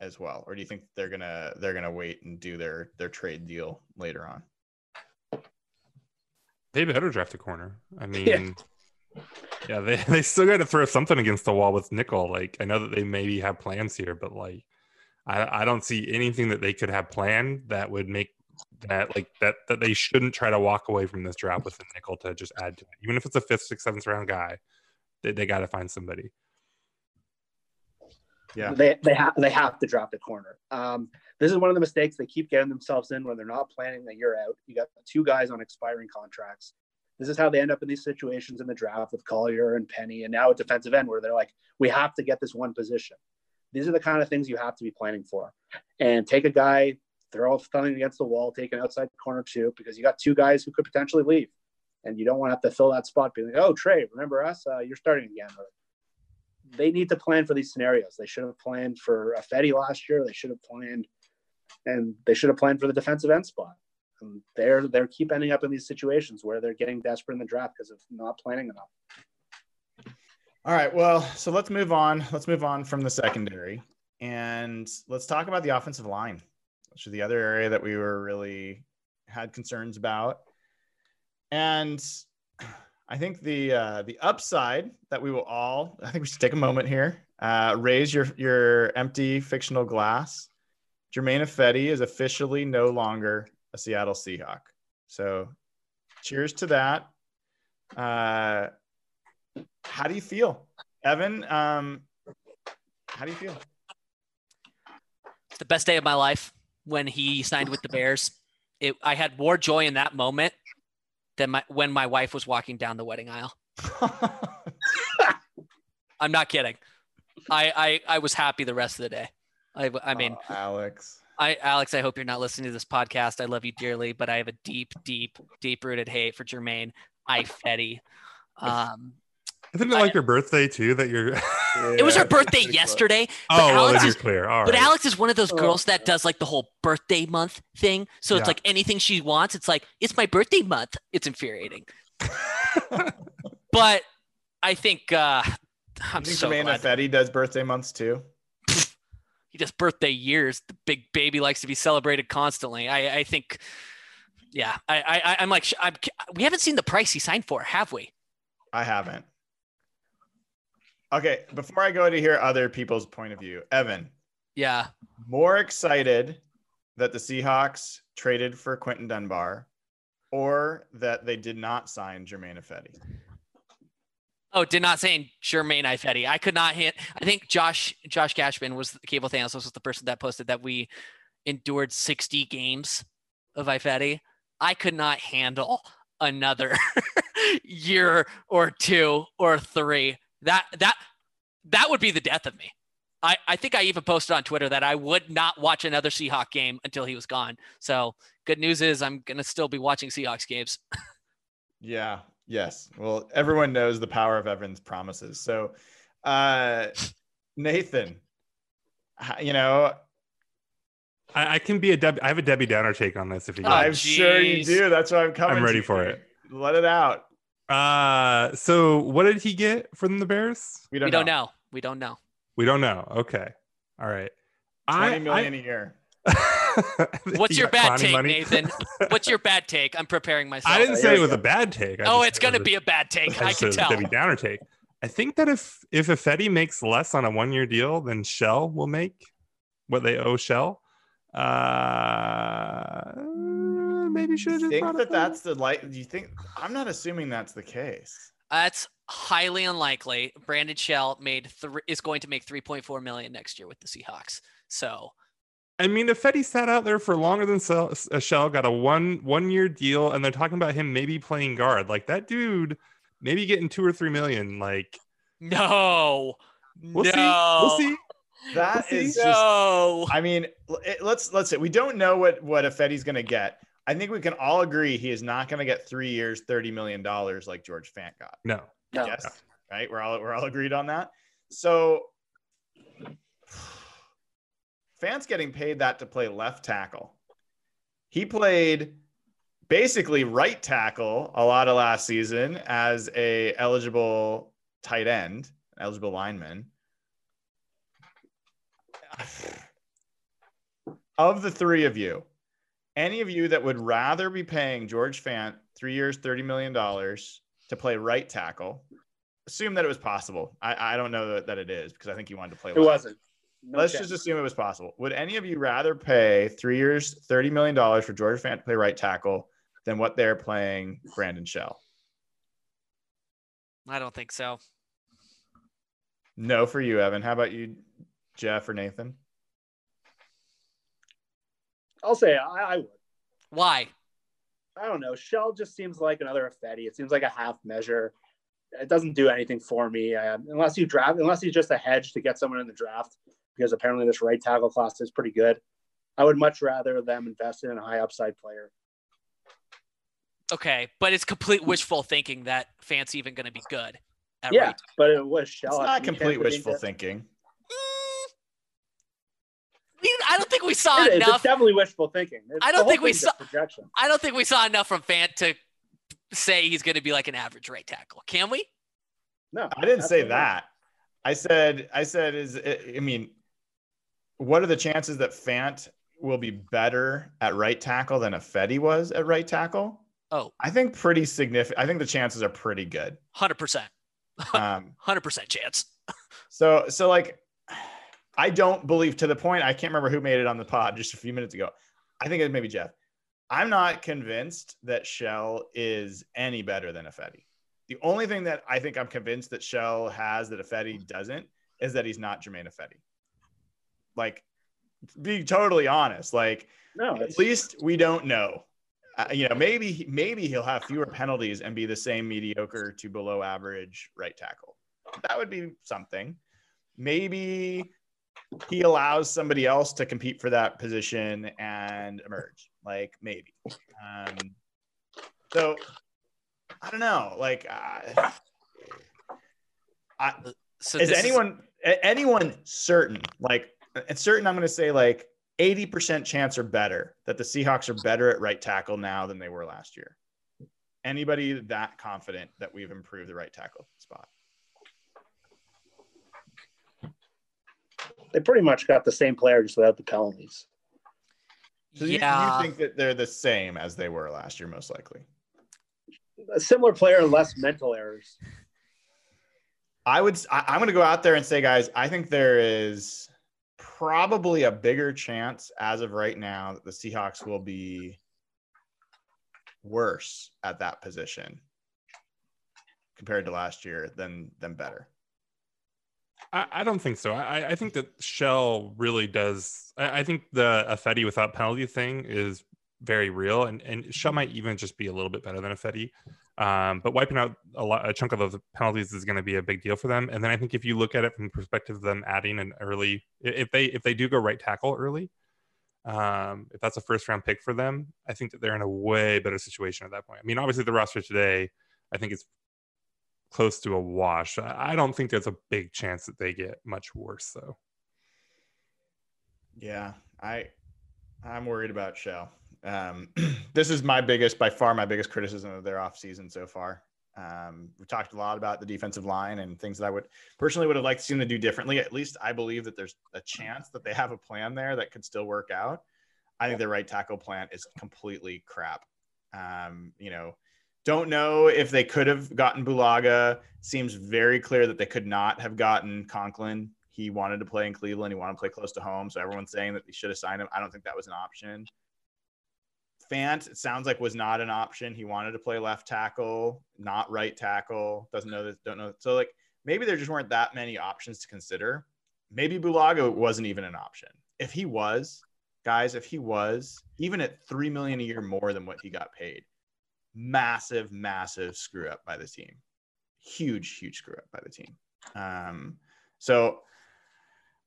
as well, or do you think they're gonna they're gonna wait and do their their trade deal later on? They better draft a corner. I mean, yeah, yeah they, they still got to throw something against the wall with nickel. Like I know that they maybe have plans here, but like I, I don't see anything that they could have planned that would make that like that that they shouldn't try to walk away from this draft with a nickel to just add to it. Even if it's a fifth, sixth, seventh round guy, they, they got to find somebody. Yeah, they they have they have to drop the corner. Um, this is one of the mistakes they keep getting themselves in when they're not planning the year out. You got two guys on expiring contracts. This is how they end up in these situations in the draft with Collier and Penny, and now a defensive end where they're like, we have to get this one position. These are the kind of things you have to be planning for, and take a guy, throw something against the wall, take an outside corner too, because you got two guys who could potentially leave, and you don't want to have to fill that spot. Being like, oh Tre, remember us? Uh, you're starting again. Or, they need to plan for these scenarios. They should have planned for Ifedi last year. They should have planned, and they should have planned for the defensive end spot. And they're they're keep ending up in these situations where they're getting desperate in the draft because of not planning enough. All right, well, so let's move on. Let's move on from the secondary and let's talk about the offensive line, which is the other area that we were really had concerns about. And I think the uh, the upside that we will all I think we should take a moment here. Uh, raise your your empty fictional glass. Germain Ifedi is officially no longer a Seattle Seahawk. So, cheers to that. Uh, how do you feel, Evan? Um, how do you feel? It's the best day of my life when he signed with the Bears. It, I had more joy in that moment than my when my wife was walking down the wedding aisle. I'm not kidding. I, I I was happy the rest of the day. I I mean, oh, Alex. I Alex, I hope you're not listening to this podcast. I love you dearly, but I have a deep, deep, deep rooted hate for Germain Ifedi. Um, isn't it like I, your birthday too? That you're. it was her birthday yesterday. Oh, well, Alex is clear. All but Alex is one of those oh. girls that does like the whole birthday month thing. So yeah. it's like anything she wants, it's like it's my birthday month. It's infuriating. but I think uh I'm you think so Amanda Fetty does birthday months too. He does birthday years. The big baby likes to be celebrated constantly. I, I think, yeah, I, I, I'm like, I'm, we haven't seen the price he signed for, have we? I haven't. Okay, before I go to hear other people's point of view, Evan. Yeah. More excited that the Seahawks traded for Quinton Dunbar or that they did not sign Germain Ifedi? Oh, did not say Germain Ifedi. I could not hit. I think Josh Josh Cashman was the cable Thanos was the person that posted that we endured 60 games of Ifedi. I could not handle another year or two or three that that that would be the death of me. I, I think I even posted on Twitter that I would not watch another Seahawk game until he was gone. So good news is I'm gonna still be watching Seahawks games. yeah. Yes. Well, everyone knows the power of Evan's promises. So, uh, Nathan, you know, I, I can be a Debbie. I have a Debbie Downer take on this. If you, oh, I'm sure you do. That's why I'm coming. I'm ready for it. Let it out. Uh, so what did he get from the Bears? We don't, we don't know. know. We don't know. We don't know. Okay. All right. Twenty I, million I, a year. What's your bad take, money? Nathan? What's your bad take? I'm preparing myself. I didn't say it was a bad take. I oh, it's going to be a bad take. I, I can tell. Debbie Downer take. I think that if if Ifedi makes less on a one year deal than Shell will make, what they owe Shell, uh, maybe should have think that that's the light. Do you think? I'm not assuming that's the case. That's highly unlikely. Brandon Shell made three is going to make 3.4 million next year with the Seahawks. So, I mean, if Fetty sat out there for longer than uh, Shell, got a one one year deal, and they're talking about him maybe playing guard, like that dude, maybe getting two or three million, like No. We'll no. see. We'll see. That We'll is see. just. No. I mean, it- let's let's say we don't know what what Ifedi's going to get. I think we can all agree he is not going to get three years, thirty million dollars like George Fant got. No. No. Yes, right. We're all we're all agreed on that. So, Fant's getting paid that to play left tackle. He played basically right tackle a lot of last season as a eligible tight end, eligible lineman. Of the three of you, any of you that would rather be paying George Fant three years, $30 million to play right tackle, assume that it was possible. I, I don't know that, that it is because I think he wanted to play It left. wasn't. No Let's chance. just assume it was possible. Would any of you rather pay three years, $30 million for George Fant to play right tackle than what they're playing Brandon Shell? I don't think so. No for you, Evan. How about you, Jeff or Nathan? I'll say I, I would. Why? I don't know. Shell just seems like another Ifedi. It seems like a half measure. It doesn't do anything for me um, unless you draft. Unless he's just a hedge to get someone in the draft, because apparently this right tackle class is pretty good. I would much rather them invest in a high upside player. Okay, but it's complete wishful thinking that Fant's even going to be good. At yeah, right. but it was Shell. It's not complete wishful thinking. Mm. We- I don't think we saw It is. enough. It's definitely wishful thinking. It's- I don't think we saw- projection. I don't think we saw enough from Fant to say he's going to be like an average right tackle. Can we? No, I didn't say absolutely not. that. I said, I said, is I mean, what are the chances that Fant will be better at right tackle than Ifedi was at right tackle? Oh, I think pretty significant. I think the chances are pretty good. 100%. Um, 100% chance. so, so like, I don't believe to the point. I can't remember who made it on the pod just a few minutes ago. I think it was maybe Jeff. I'm not convinced that Shell is any better than Ifedi. The only thing that I think I'm convinced that Shell has that Ifedi doesn't is that he's not Germain Ifedi. Like, be totally honest. Like, No, at least we don't know. Uh, you know, maybe maybe he'll have fewer penalties and be the same mediocre to below average right tackle. That would be something. Maybe he allows somebody else to compete for that position and emerge. Like maybe. Um, so I don't know. Like, uh, I, So is anyone a- anyone certain like it's certain i'm going to say like 80% chance or better that the seahawks are better at right tackle now than they were last year anybody that confident that we've improved the right tackle spot they pretty much got the same player just without the penalties. so yeah. you, think that they're the same as they were last year most likely A similar player less mental errors. i would I, i'm going to go out there and say guys i think there is probably a bigger chance as of right now that the seahawks will be worse at that position compared to last year than than better. I, don't think so. I, I think that Shell really does. I, I think the Ifedi without penalty thing is very real, and and Shell might even just be a little bit better than Ifedi. Um, but wiping out a, lot, a chunk of those penalties is going to be a big deal for them. And then I think if you look at it from the perspective of them adding an early, if they if they do go right tackle early, um, if that's a first round pick for them, I think that they're in a way better situation at that point. I mean, obviously the roster today, I think it's close to a wash. I don't think there's a big chance that they get much worse though. Yeah, I I'm worried about Shell. Um, this is my biggest, by far, my biggest criticism of their offseason so far. Um, we talked a lot about the defensive line and things that I would personally would have liked to see them do differently. At least I believe that there's a chance that they have a plan there that could still work out. I think the right tackle plan is completely crap. Um, you know, don't know if they could have gotten Bulaga. Seems very clear that they could not have gotten Conklin. He wanted to play in Cleveland. He wanted to play close to home. So everyone's saying that they should have signed him. I don't think that was an option. Fant, it sounds like was not an option. He wanted to play left tackle, not right tackle. Doesn't know that. Don't know. So like maybe there just weren't that many options to consider. Maybe Bulaga wasn't even an option. If he was, guys, if he was, even at three million a year more than what he got paid, massive, massive screw up by the team. Huge, huge screw up by the team. Um, so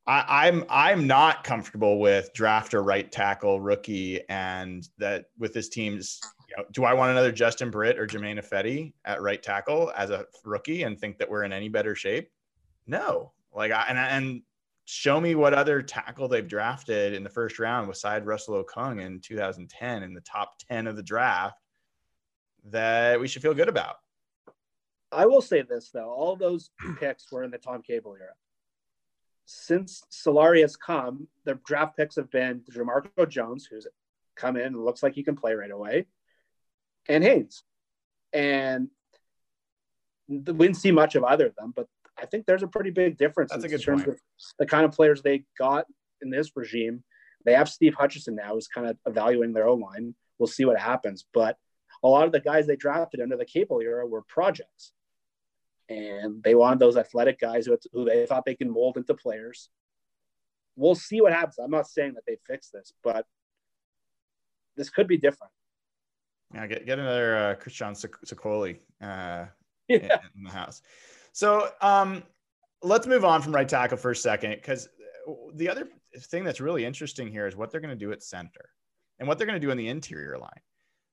I, I'm I'm not comfortable with draft or right tackle rookie, and that with this team's. You know, do I want another Justin Britt or Germain Ifedi at right tackle as a rookie and think that we're in any better shape? No. Like I and and show me what other tackle they've drafted in the first round beside Russell Okung in 2010 in the top 10 of the draft that we should feel good about. I will say this though, all those picks were in the Tom Cable era. Since Solari has come, the draft picks have been Jamarco Jones, who's come in and looks like he can play right away, and Haynes. And we didn't see much of either of them, but I think there's a pretty big difference That's in terms point. of the kind of players they got in this regime. They have Steve Hutchinson now, who's kind of evaluating their O line. We'll see what happens. But a lot of the guys they drafted under the Cable era were projects. And they wanted those athletic guys who, who they thought they can mold into players. We'll see what happens. I'm not saying that they fix this, but this could be different. Yeah, get get another uh, Kristjan Sokoli uh, Yeah. in, in the house. So um, let's move on from right tackle for a second because the other thing that's really interesting here is what they're going to do at center and what they're going to do in the interior line.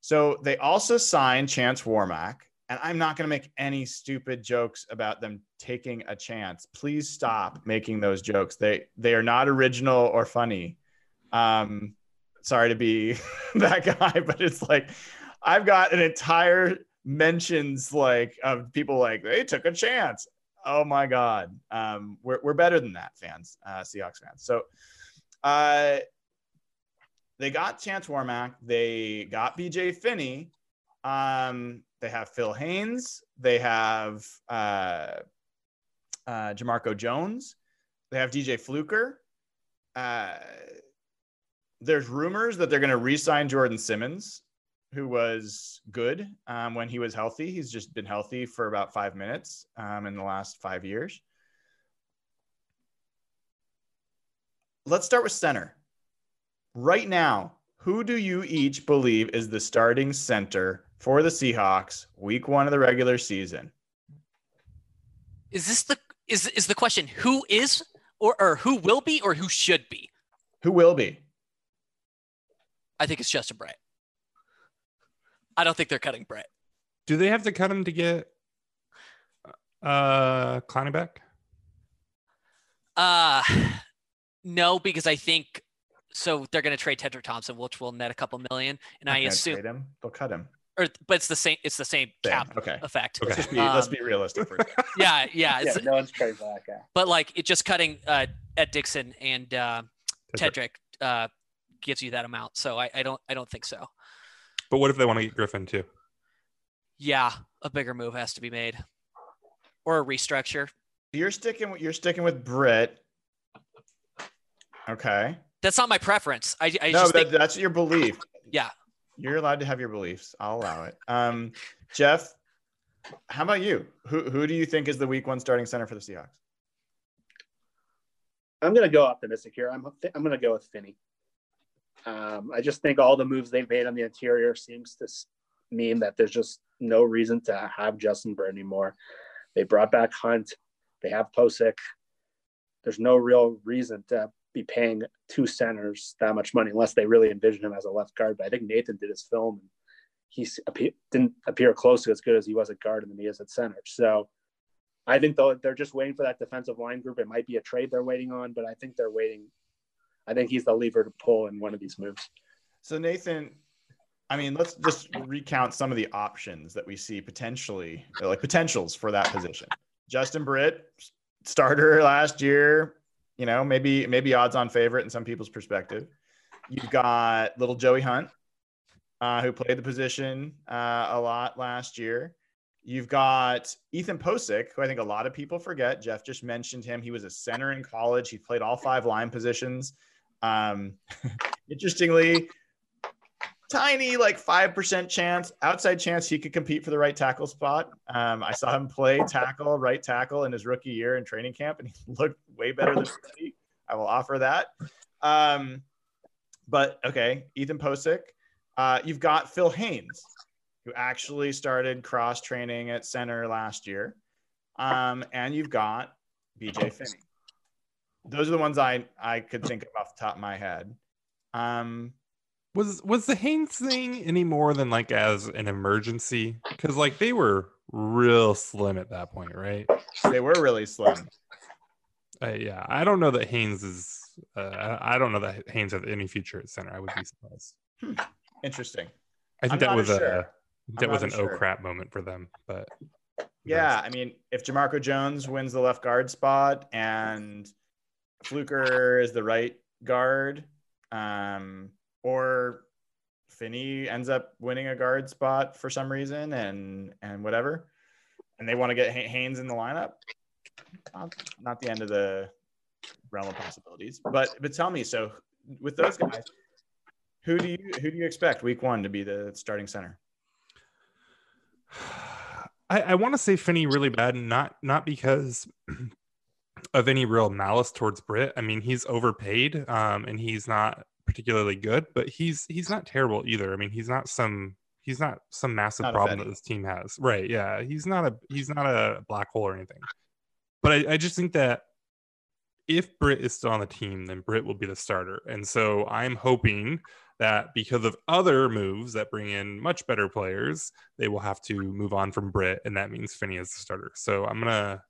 So they also signed Chance Warmack, and I'm not going to make any stupid jokes about them taking a chance. Please stop making those jokes. They they are not original or funny. Um, sorry to be that guy, but it's like I've got an entire mentions like of people like they took a chance. Oh my god, um, we're we're better than that, fans, uh, Seahawks fans. So, uh, they got Chance Warmack, they got BJ Finney, um, they have Phil Haynes, they have uh, uh, Jamarco Jones, they have DJ Fluker. Uh, there's rumors that they're going to re-sign Jordan Simmons, who was good um, when he was healthy. He's just been healthy for about five minutes um, in the last five years. Let's start with center. Right now, who do you each believe is the starting center for the Seahawks week one of the regular season? Is this the is is the question who is or or who will be or who should be? Who will be? I think it's Justin Britt. I don't think they're cutting Britt. Do they have to cut him to get uh Clowney back? Uh no, because I think so they're gonna trade Tedric Thompson, which will net a couple million. And I assume trade him. They'll cut him. or but it's the same it's the same Same. cap Okay. effect. Okay. Let's, just be, let's Um, be realistic. For a. Yeah, yeah. Yeah, no one's trading for that guy. But like it just cutting uh Ed Dickson and uh Tedric. Tedric uh gives you that amount. So I, I don't I don't think so. But what if they want to get Griffin too? Yeah, a bigger move has to be made. Or a restructure. you're sticking. with- You're sticking with Britt. Okay. That's not my preference. I, I no, just that, think that's your belief. Yeah. You're allowed to have your beliefs. I'll allow it. Um, Jeff, how about you? Who who do you think is the week one starting center for the Seahawks? I'm going to go optimistic here. I'm I'm going to go with Finney. Um, I just think all the moves they've made on the interior seems to mean that there's just no reason to have Justin Britt anymore. They brought back Hunt. They have Pocic. There's no real reason to be paying two centers that much money unless they really envision him as a left guard. But I think Nathan did his film and he didn't appear close to as good as he was at guard than he is at center. So I think they're just waiting for that defensive line group. It might be a trade they're waiting on, but I think they're waiting. I think he's the lever to pull in one of these moves. So Nathan, I mean, let's just recount some of the options that we see potentially, like potentials for that position. Justin Britt, starter last year, you know, maybe maybe odds on favorite in some people's perspective. You've got little Joey Hunt, uh, who played the position uh, a lot last year. You've got Ethan Pocic, who I think a lot of people forget. Jeff just mentioned him. He was a center in college. He played all five line positions. Um, interestingly, tiny like 5% chance, outside chance he could compete for the right tackle spot. Um, I saw him play tackle, right tackle in his rookie year in training camp, and he looked way better than Freddie. I will offer that. Um, but okay, Ethan Pocic. Uh, you've got Phil Haynes, who actually started cross training at center last year. um, and you've got BJ Finney. Those are the ones I I could think of off the top of my head. Um, Was was the Haynes thing any more than like as an emergency? Because like they were real slim at that point, right? they were really slim. Uh, yeah, I don't know that Haynes is. Uh, I don't know that Haynes has any future at center. I would be surprised. Interesting. I think I'm that was a sure. that was an as oh sure. crap moment for them. But Yeah, I mean, if Jamarco Jones wins the left guard spot and Fluker is the right guard, um, or Finney ends up winning a guard spot for some reason, and and whatever, and they want to get Hay- Haynes in the lineup, not, not the end of the realm of possibilities. But but tell me, so with those guys, who do you who do you expect week one to be the starting center? I, I want to say Finney really bad, not not because of any real malice towards Britt. I mean, he's overpaid, um, and he's not particularly good, but he's he's not terrible either. I mean, he's not some he's not some massive Not problem that this team has. Right? Yeah, he's not a he's not a black hole or anything. But I, I just think that if Britt is still on the team, then Britt will be the starter, and so I'm hoping that because of other moves that bring in much better players, they will have to move on from Britt, and that means Finney is the starter. So I'm gonna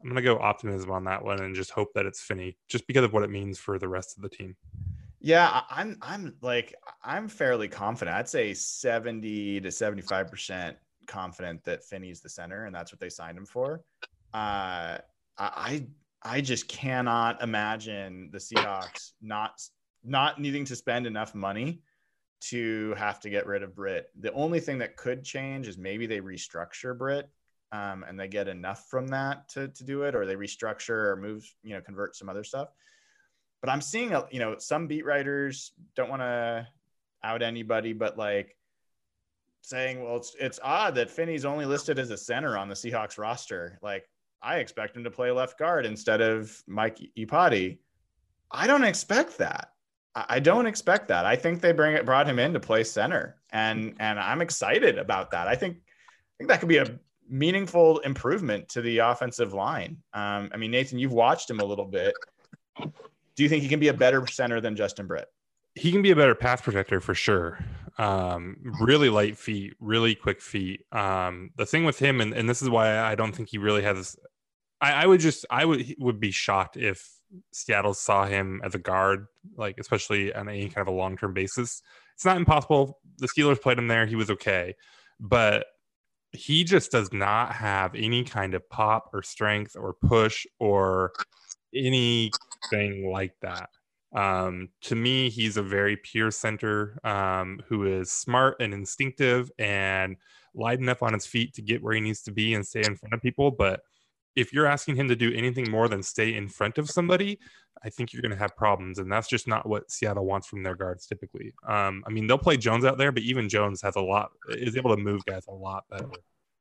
I'm gonna go optimism on that one and just hope that it's Finney, just because of what it means for the rest of the team. Yeah, I'm I'm like I'm fairly confident. I'd say 70 to 75% confident that Finney's the center and that's what they signed him for. Uh I I just cannot imagine the Seahawks not not needing to spend enough money to have to get rid of Britt. The only thing that could change is maybe they restructure Britt um, and they get enough from that to, to do it, or they restructure or move, you know, convert some other stuff. But I'm seeing, a, you know, some beat writers don't want to out anybody, but like saying, well, it's it's odd that Finney's only listed as a center on the Seahawks roster. Like I expect him to play left guard instead of Mike Iupati. I don't expect that. I don't expect that. I think they bring it brought him in to play center, and and I'm excited about that. I think I think that could be a meaningful improvement to the offensive line. Um, I mean, Nathan, you've watched him a little bit. Do you think he can be a better center than Justin Britt? He can be a better pass protector for sure. Um, really light feet, really quick feet. Um, the thing with him, and, and this is why I don't think he really has. I, I would just, I would would be shocked if Seattle saw him as a guard, like especially on any kind of a long term basis. It's not impossible. The Steelers played him there; he was okay, but he just does not have any kind of pop or strength or push or anything like that. Um, to me, he's a very pure center um, who is smart and instinctive and light enough on his feet to get where he needs to be and stay in front of people. But if you're asking him to do anything more than stay in front of somebody, I think you're going to have problems. And that's just not what Seattle wants from their guards typically. Um, I mean, they'll play Jones out there, but even Jones has a lot, is able to move guys a lot better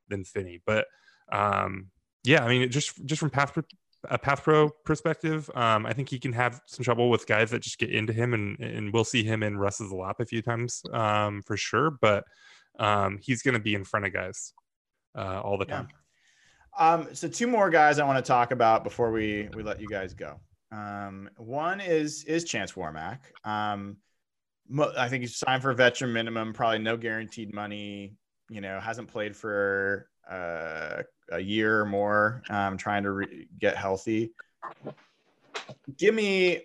than Finney. But um, yeah, I mean, just just from pro, a path pro perspective, um, I think he can have some trouble with guys that just get into him, and and we'll see him in Russ's lap a few times um, for sure. But um, he's going to be in front of guys uh, all the Yeah. time. Um, so two more guys I want to talk about before we we let you guys go. Um, one is is Chance Warmack. Um, I think he's signed for a veteran minimum, probably no guaranteed money. You know, hasn't played for uh, a year or more. Um, trying to re- get healthy. Give me.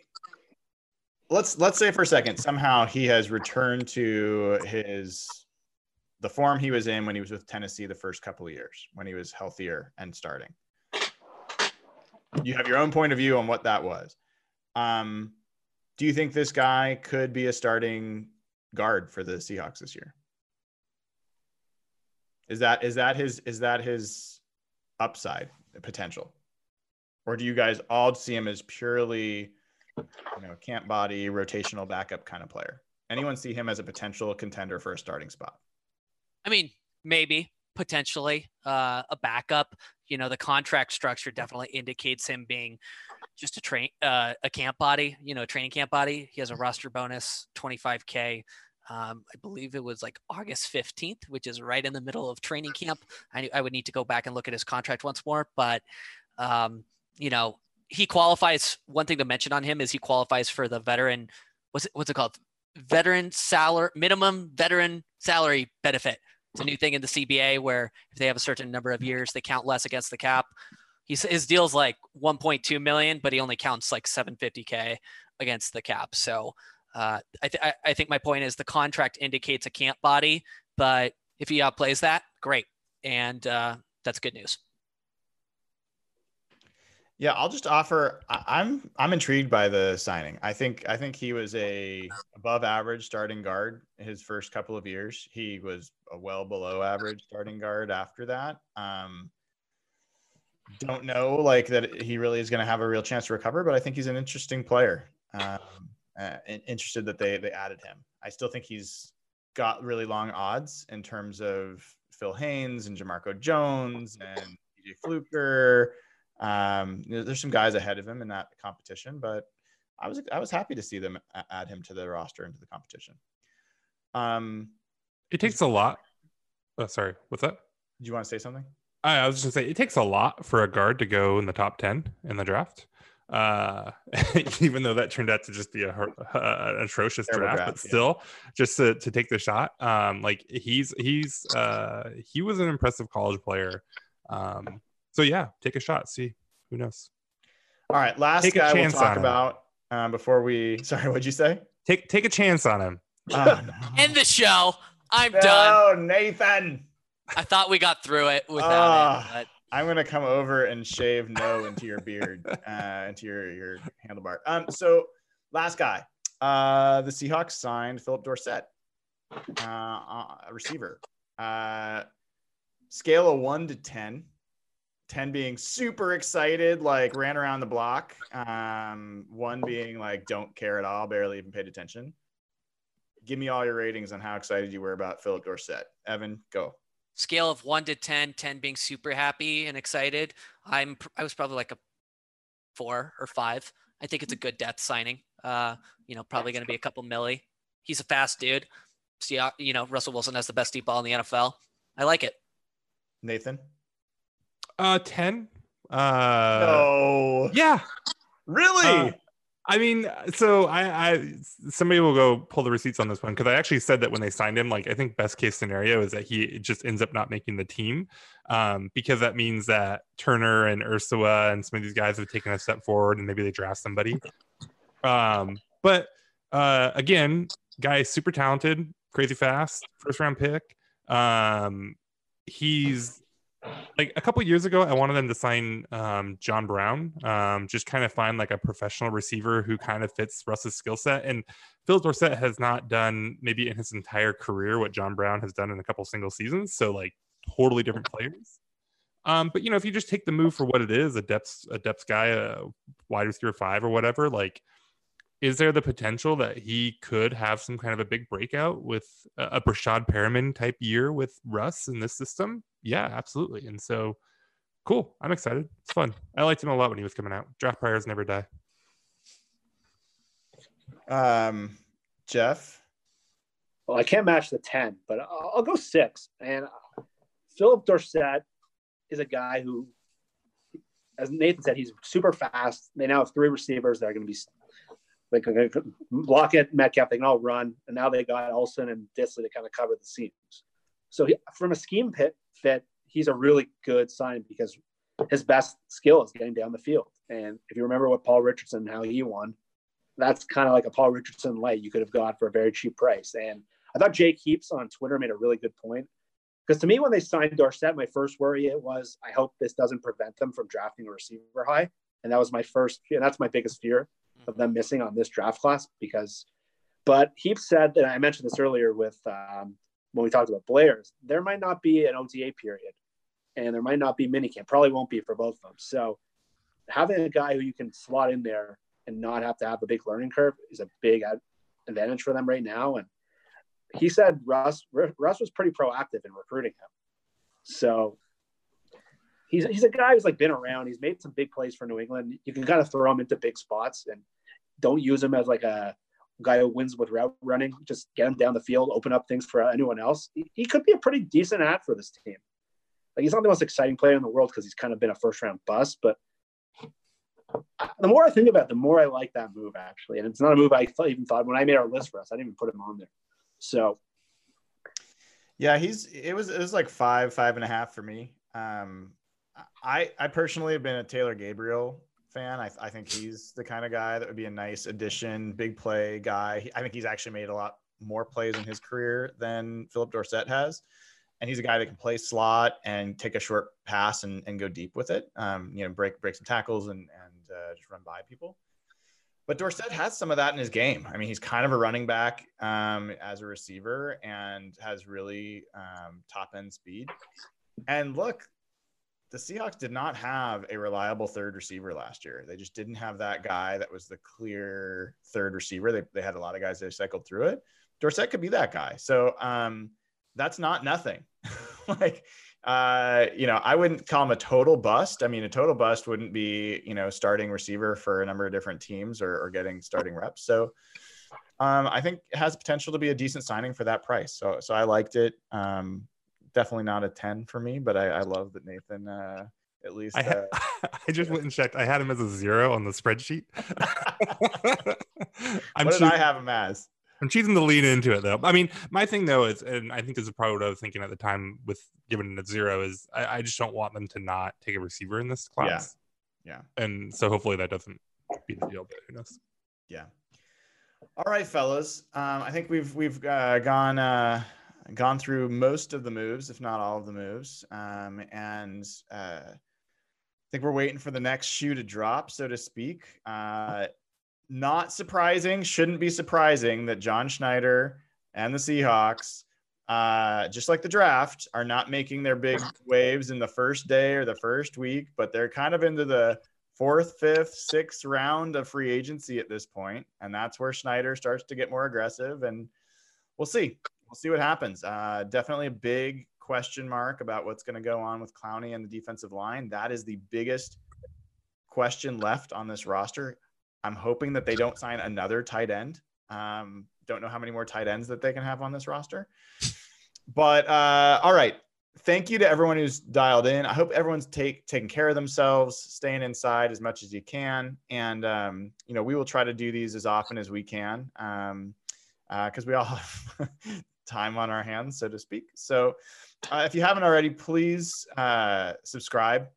Let's let's say for a second somehow he has returned to his the form he was in when he was with Tennessee the first couple of years, when he was healthier and starting. You have your own point of view on what that was. Um, do you think this guy could be a starting guard for the Seahawks this year? Is that is that his is that his upside potential, or do you guys all see him as purely, you know, camp body rotational backup kind of player? Anyone see him as a potential contender for a starting spot? I mean, maybe potentially uh, a backup. You know, the contract structure definitely indicates him being just a train, uh, a camp body. You know, training camp body. He has a roster bonus, 25k. Um, I believe it was like August 15th, which is right in the middle of training camp. I, I would need to go back and look at his contract once more, but um, you know, he qualifies. One thing to mention on him is he qualifies for the veteran. What's it, what's it called? Veteran salary minimum veteran salary benefit. It's a new thing in the CBA where if they have a certain number of years, they count less against the cap. He's, his deal's like 1.2 million, but he only counts like 750k against the cap. So uh, I, th- I think my point is the contract indicates a camp body, but if he outplays that, great, and uh, that's good news. Yeah, I'll just offer. I, am I'm intrigued by the signing. I think I think he was a above average starting guard his first couple of years. He was a well below average starting guard after that. Um, don't know like that he really is going to have a real chance to recover, but I think he's an interesting player. Um, uh, interested that they they added him. I still think he's got really long odds in terms of Phil Haynes and Jamarco Jones and DJ Fluker um, there's some guys ahead of him in that competition, but I was I was happy to see them add him to the roster into the competition. Um, it takes a lot. Oh, sorry, what's that? Do you want to say something? I, I was just gonna say it takes a lot for a guard to go in the top ten in the draft. Uh, even though that turned out to just be a, a an atrocious draft, draft, but still, yeah. just to, to take the shot. Um, like he's he's uh he was an impressive college player. Um, so yeah, take a shot. See who knows. All right, last take guy we'll talk about um, before we. Sorry, what'd you say? Take take a chance on him. Oh, no. End the show. I'm no, done. Oh, Nathan. I thought we got through it without uh, it. But... I'm gonna come over and shave no into your beard, uh, into your your handlebar. Um, so last guy, uh, the Seahawks signed Philip Dorsett, uh, a receiver. Uh, scale of one to ten 10 being super excited, like ran around the block. Um, one being like, don't care at all, barely even paid attention. Give me all your ratings on how excited you were about Philip Dorsett. Evan, go. Scale of one to 10, 10 being super happy and excited. I'm, I was probably like a four or five. I think it's a good death signing. Uh, you know, probably going to be a couple milli. He's a fast dude. See, you know, Russell Wilson has the best deep ball in the NFL. I like it. Nathan. Uh, ten. Uh, no. Yeah. Really? Uh, I mean, so I, I somebody will go pull the receipts on this one because I actually said that when they signed him, like I think best case scenario is that he just ends up not making the team, um, because that means that Turner and Ursua and some of these guys have taken a step forward and maybe they draft somebody. Um, but uh, again, guy is super talented, crazy fast, first round pick. Um, he's like a couple years ago, I wanted them to sign um, John Brown, um, just kind of find like a professional receiver who kind of fits Russ's skill set. And Phil Dorsett has not done maybe in his entire career what John Brown has done in a couple single seasons. So like totally different players. Um, but you know, if you just take the move for what it is, a depth a depth guy, a wide receiver five or whatever, like is there the potential that he could have some kind of a big breakout with a Breshad Perriman type year with Russ in this system? Yeah, absolutely. And so, cool. I'm excited. It's fun. I liked him a lot when he was coming out. Draft priors never die. Um, Jeff. Well, I can't match the ten, but I'll, I'll go six. And Philip Dorsett is a guy who, as Nathan said, he's super fast. They now have three receivers that are going to be they can Lockett, Metcalf, they can all run. And now they got Olsen and Dissly to kind of cover the seams. So he, from a scheme pit fit, he's a really good sign because his best skill is getting down the field. And if you remember what Paul Richardson, how he won, that's kind of like a Paul Richardson light you could have got for a very cheap price. And I thought Jake Heaps on Twitter made a really good point. Because to me, when they signed Dorsett, my first worry it was, I hope this doesn't prevent them from drafting a receiver high. And that was my first, and that's my biggest fear of them missing on this draft class because, but Heaps said that I mentioned this earlier with um, when we talked about Blair's, there might not be an OTA period and there might not be minicamp, probably won't be for both of them. So having a guy who you can slot in there and not have to have a big learning curve is a big advantage for them right now. And he said Russ Russ was pretty proactive in recruiting him. So he's he's a guy who's like been around. He's made some big plays for New England. You can kind of throw him into big spots and don't use him as like a guy who wins with route running, just get him down the field, open up things for anyone else. He, he could be a pretty decent ad for this team. Like he's not the most exciting player in the world because he's kind of been a first round bust, but the more I think about it, the more I like that move actually. And it's not a move I even thought when I made our list for us, I didn't even put him on there. So yeah, he's it was it was like five, five and a half for me. Um I I personally have been a Taylor Gabriel fan. I, I think he's the kind of guy that would be a nice addition, big play guy. I think he's actually made a lot more plays in his career than Philip Dorsett has. And he's a guy that can play slot and take a short pass and, and go deep with it. Um, you know, break break some tackles and and uh, just run by people. But Dorsett has some of that in his game. I mean, he's kind of a running back um, as a receiver and has really um, top end speed. And look, the Seahawks did not have a reliable third receiver last year. They just didn't have that guy that was the clear third receiver. They, they had a lot of guys that cycled through it. Dorsett could be that guy. So um, that's not nothing. like, uh, you know, I wouldn't call him a total bust. I mean, a total bust wouldn't be, you know, starting receiver for a number of different teams or, or getting starting reps. So um, I think it has potential to be a decent signing for that price. So, so I liked it. Um, definitely not a 10 for me, but I, I love that Nathan, uh, at least. I, ha- uh, I just went and checked. I had him as a zero on the spreadsheet. I'm what did choosing, I have him as? I'm choosing to lean into it though. I mean, my thing though is, and I think this is probably what I was thinking at the time with giving it a zero is I, I just don't want them to not take a receiver in this class. Yeah. And so hopefully that doesn't be the deal, but who knows? Yeah. All right, fellas. Um, I think we've we've uh, gone uh, gone through most of the moves, if not all of the moves, um, and uh, I think we're waiting for the next shoe to drop, so to speak. Uh, not surprising, shouldn't be surprising that John Schneider and the Seahawks, uh, just like the draft, are not making their big waves in the first day or the first week, but they're kind of into the fourth, fifth, sixth round of free agency at this point, and that's where Schneider starts to get more aggressive. And we'll see, we'll see what happens. Uh, definitely a big question mark about what's going to go on with Clowney and the defensive line. That is the biggest question left on this roster. I'm hoping that they don't sign another tight end. Um, don't know how many more tight ends that they can have on this roster. But uh, all right. Thank you to everyone who's dialed in. I hope everyone's take taking care of themselves, staying inside as much as you can, and um, you know we will try to do these as often as we can um, because we all have time on our hands, so to speak. So uh, if you haven't already, please uh, subscribe.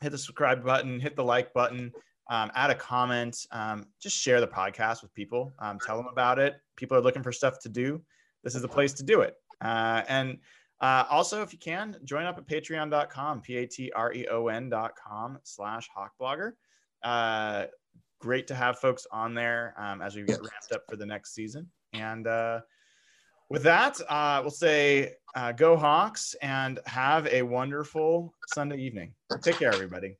Hit the subscribe button. Hit the like button um, add a comment, um, just share the podcast with people, um, tell them about it. People are looking for stuff to do. This is the place to do it. Uh, and uh, also, if you can, join up at patreon.com, P A T R E O N.com slash hawkblogger. Uh, great to have folks on there um, as we get ramped up for the next season. And uh, with that, uh, we'll say uh, go Hawks and have a wonderful Sunday evening. Take care, everybody.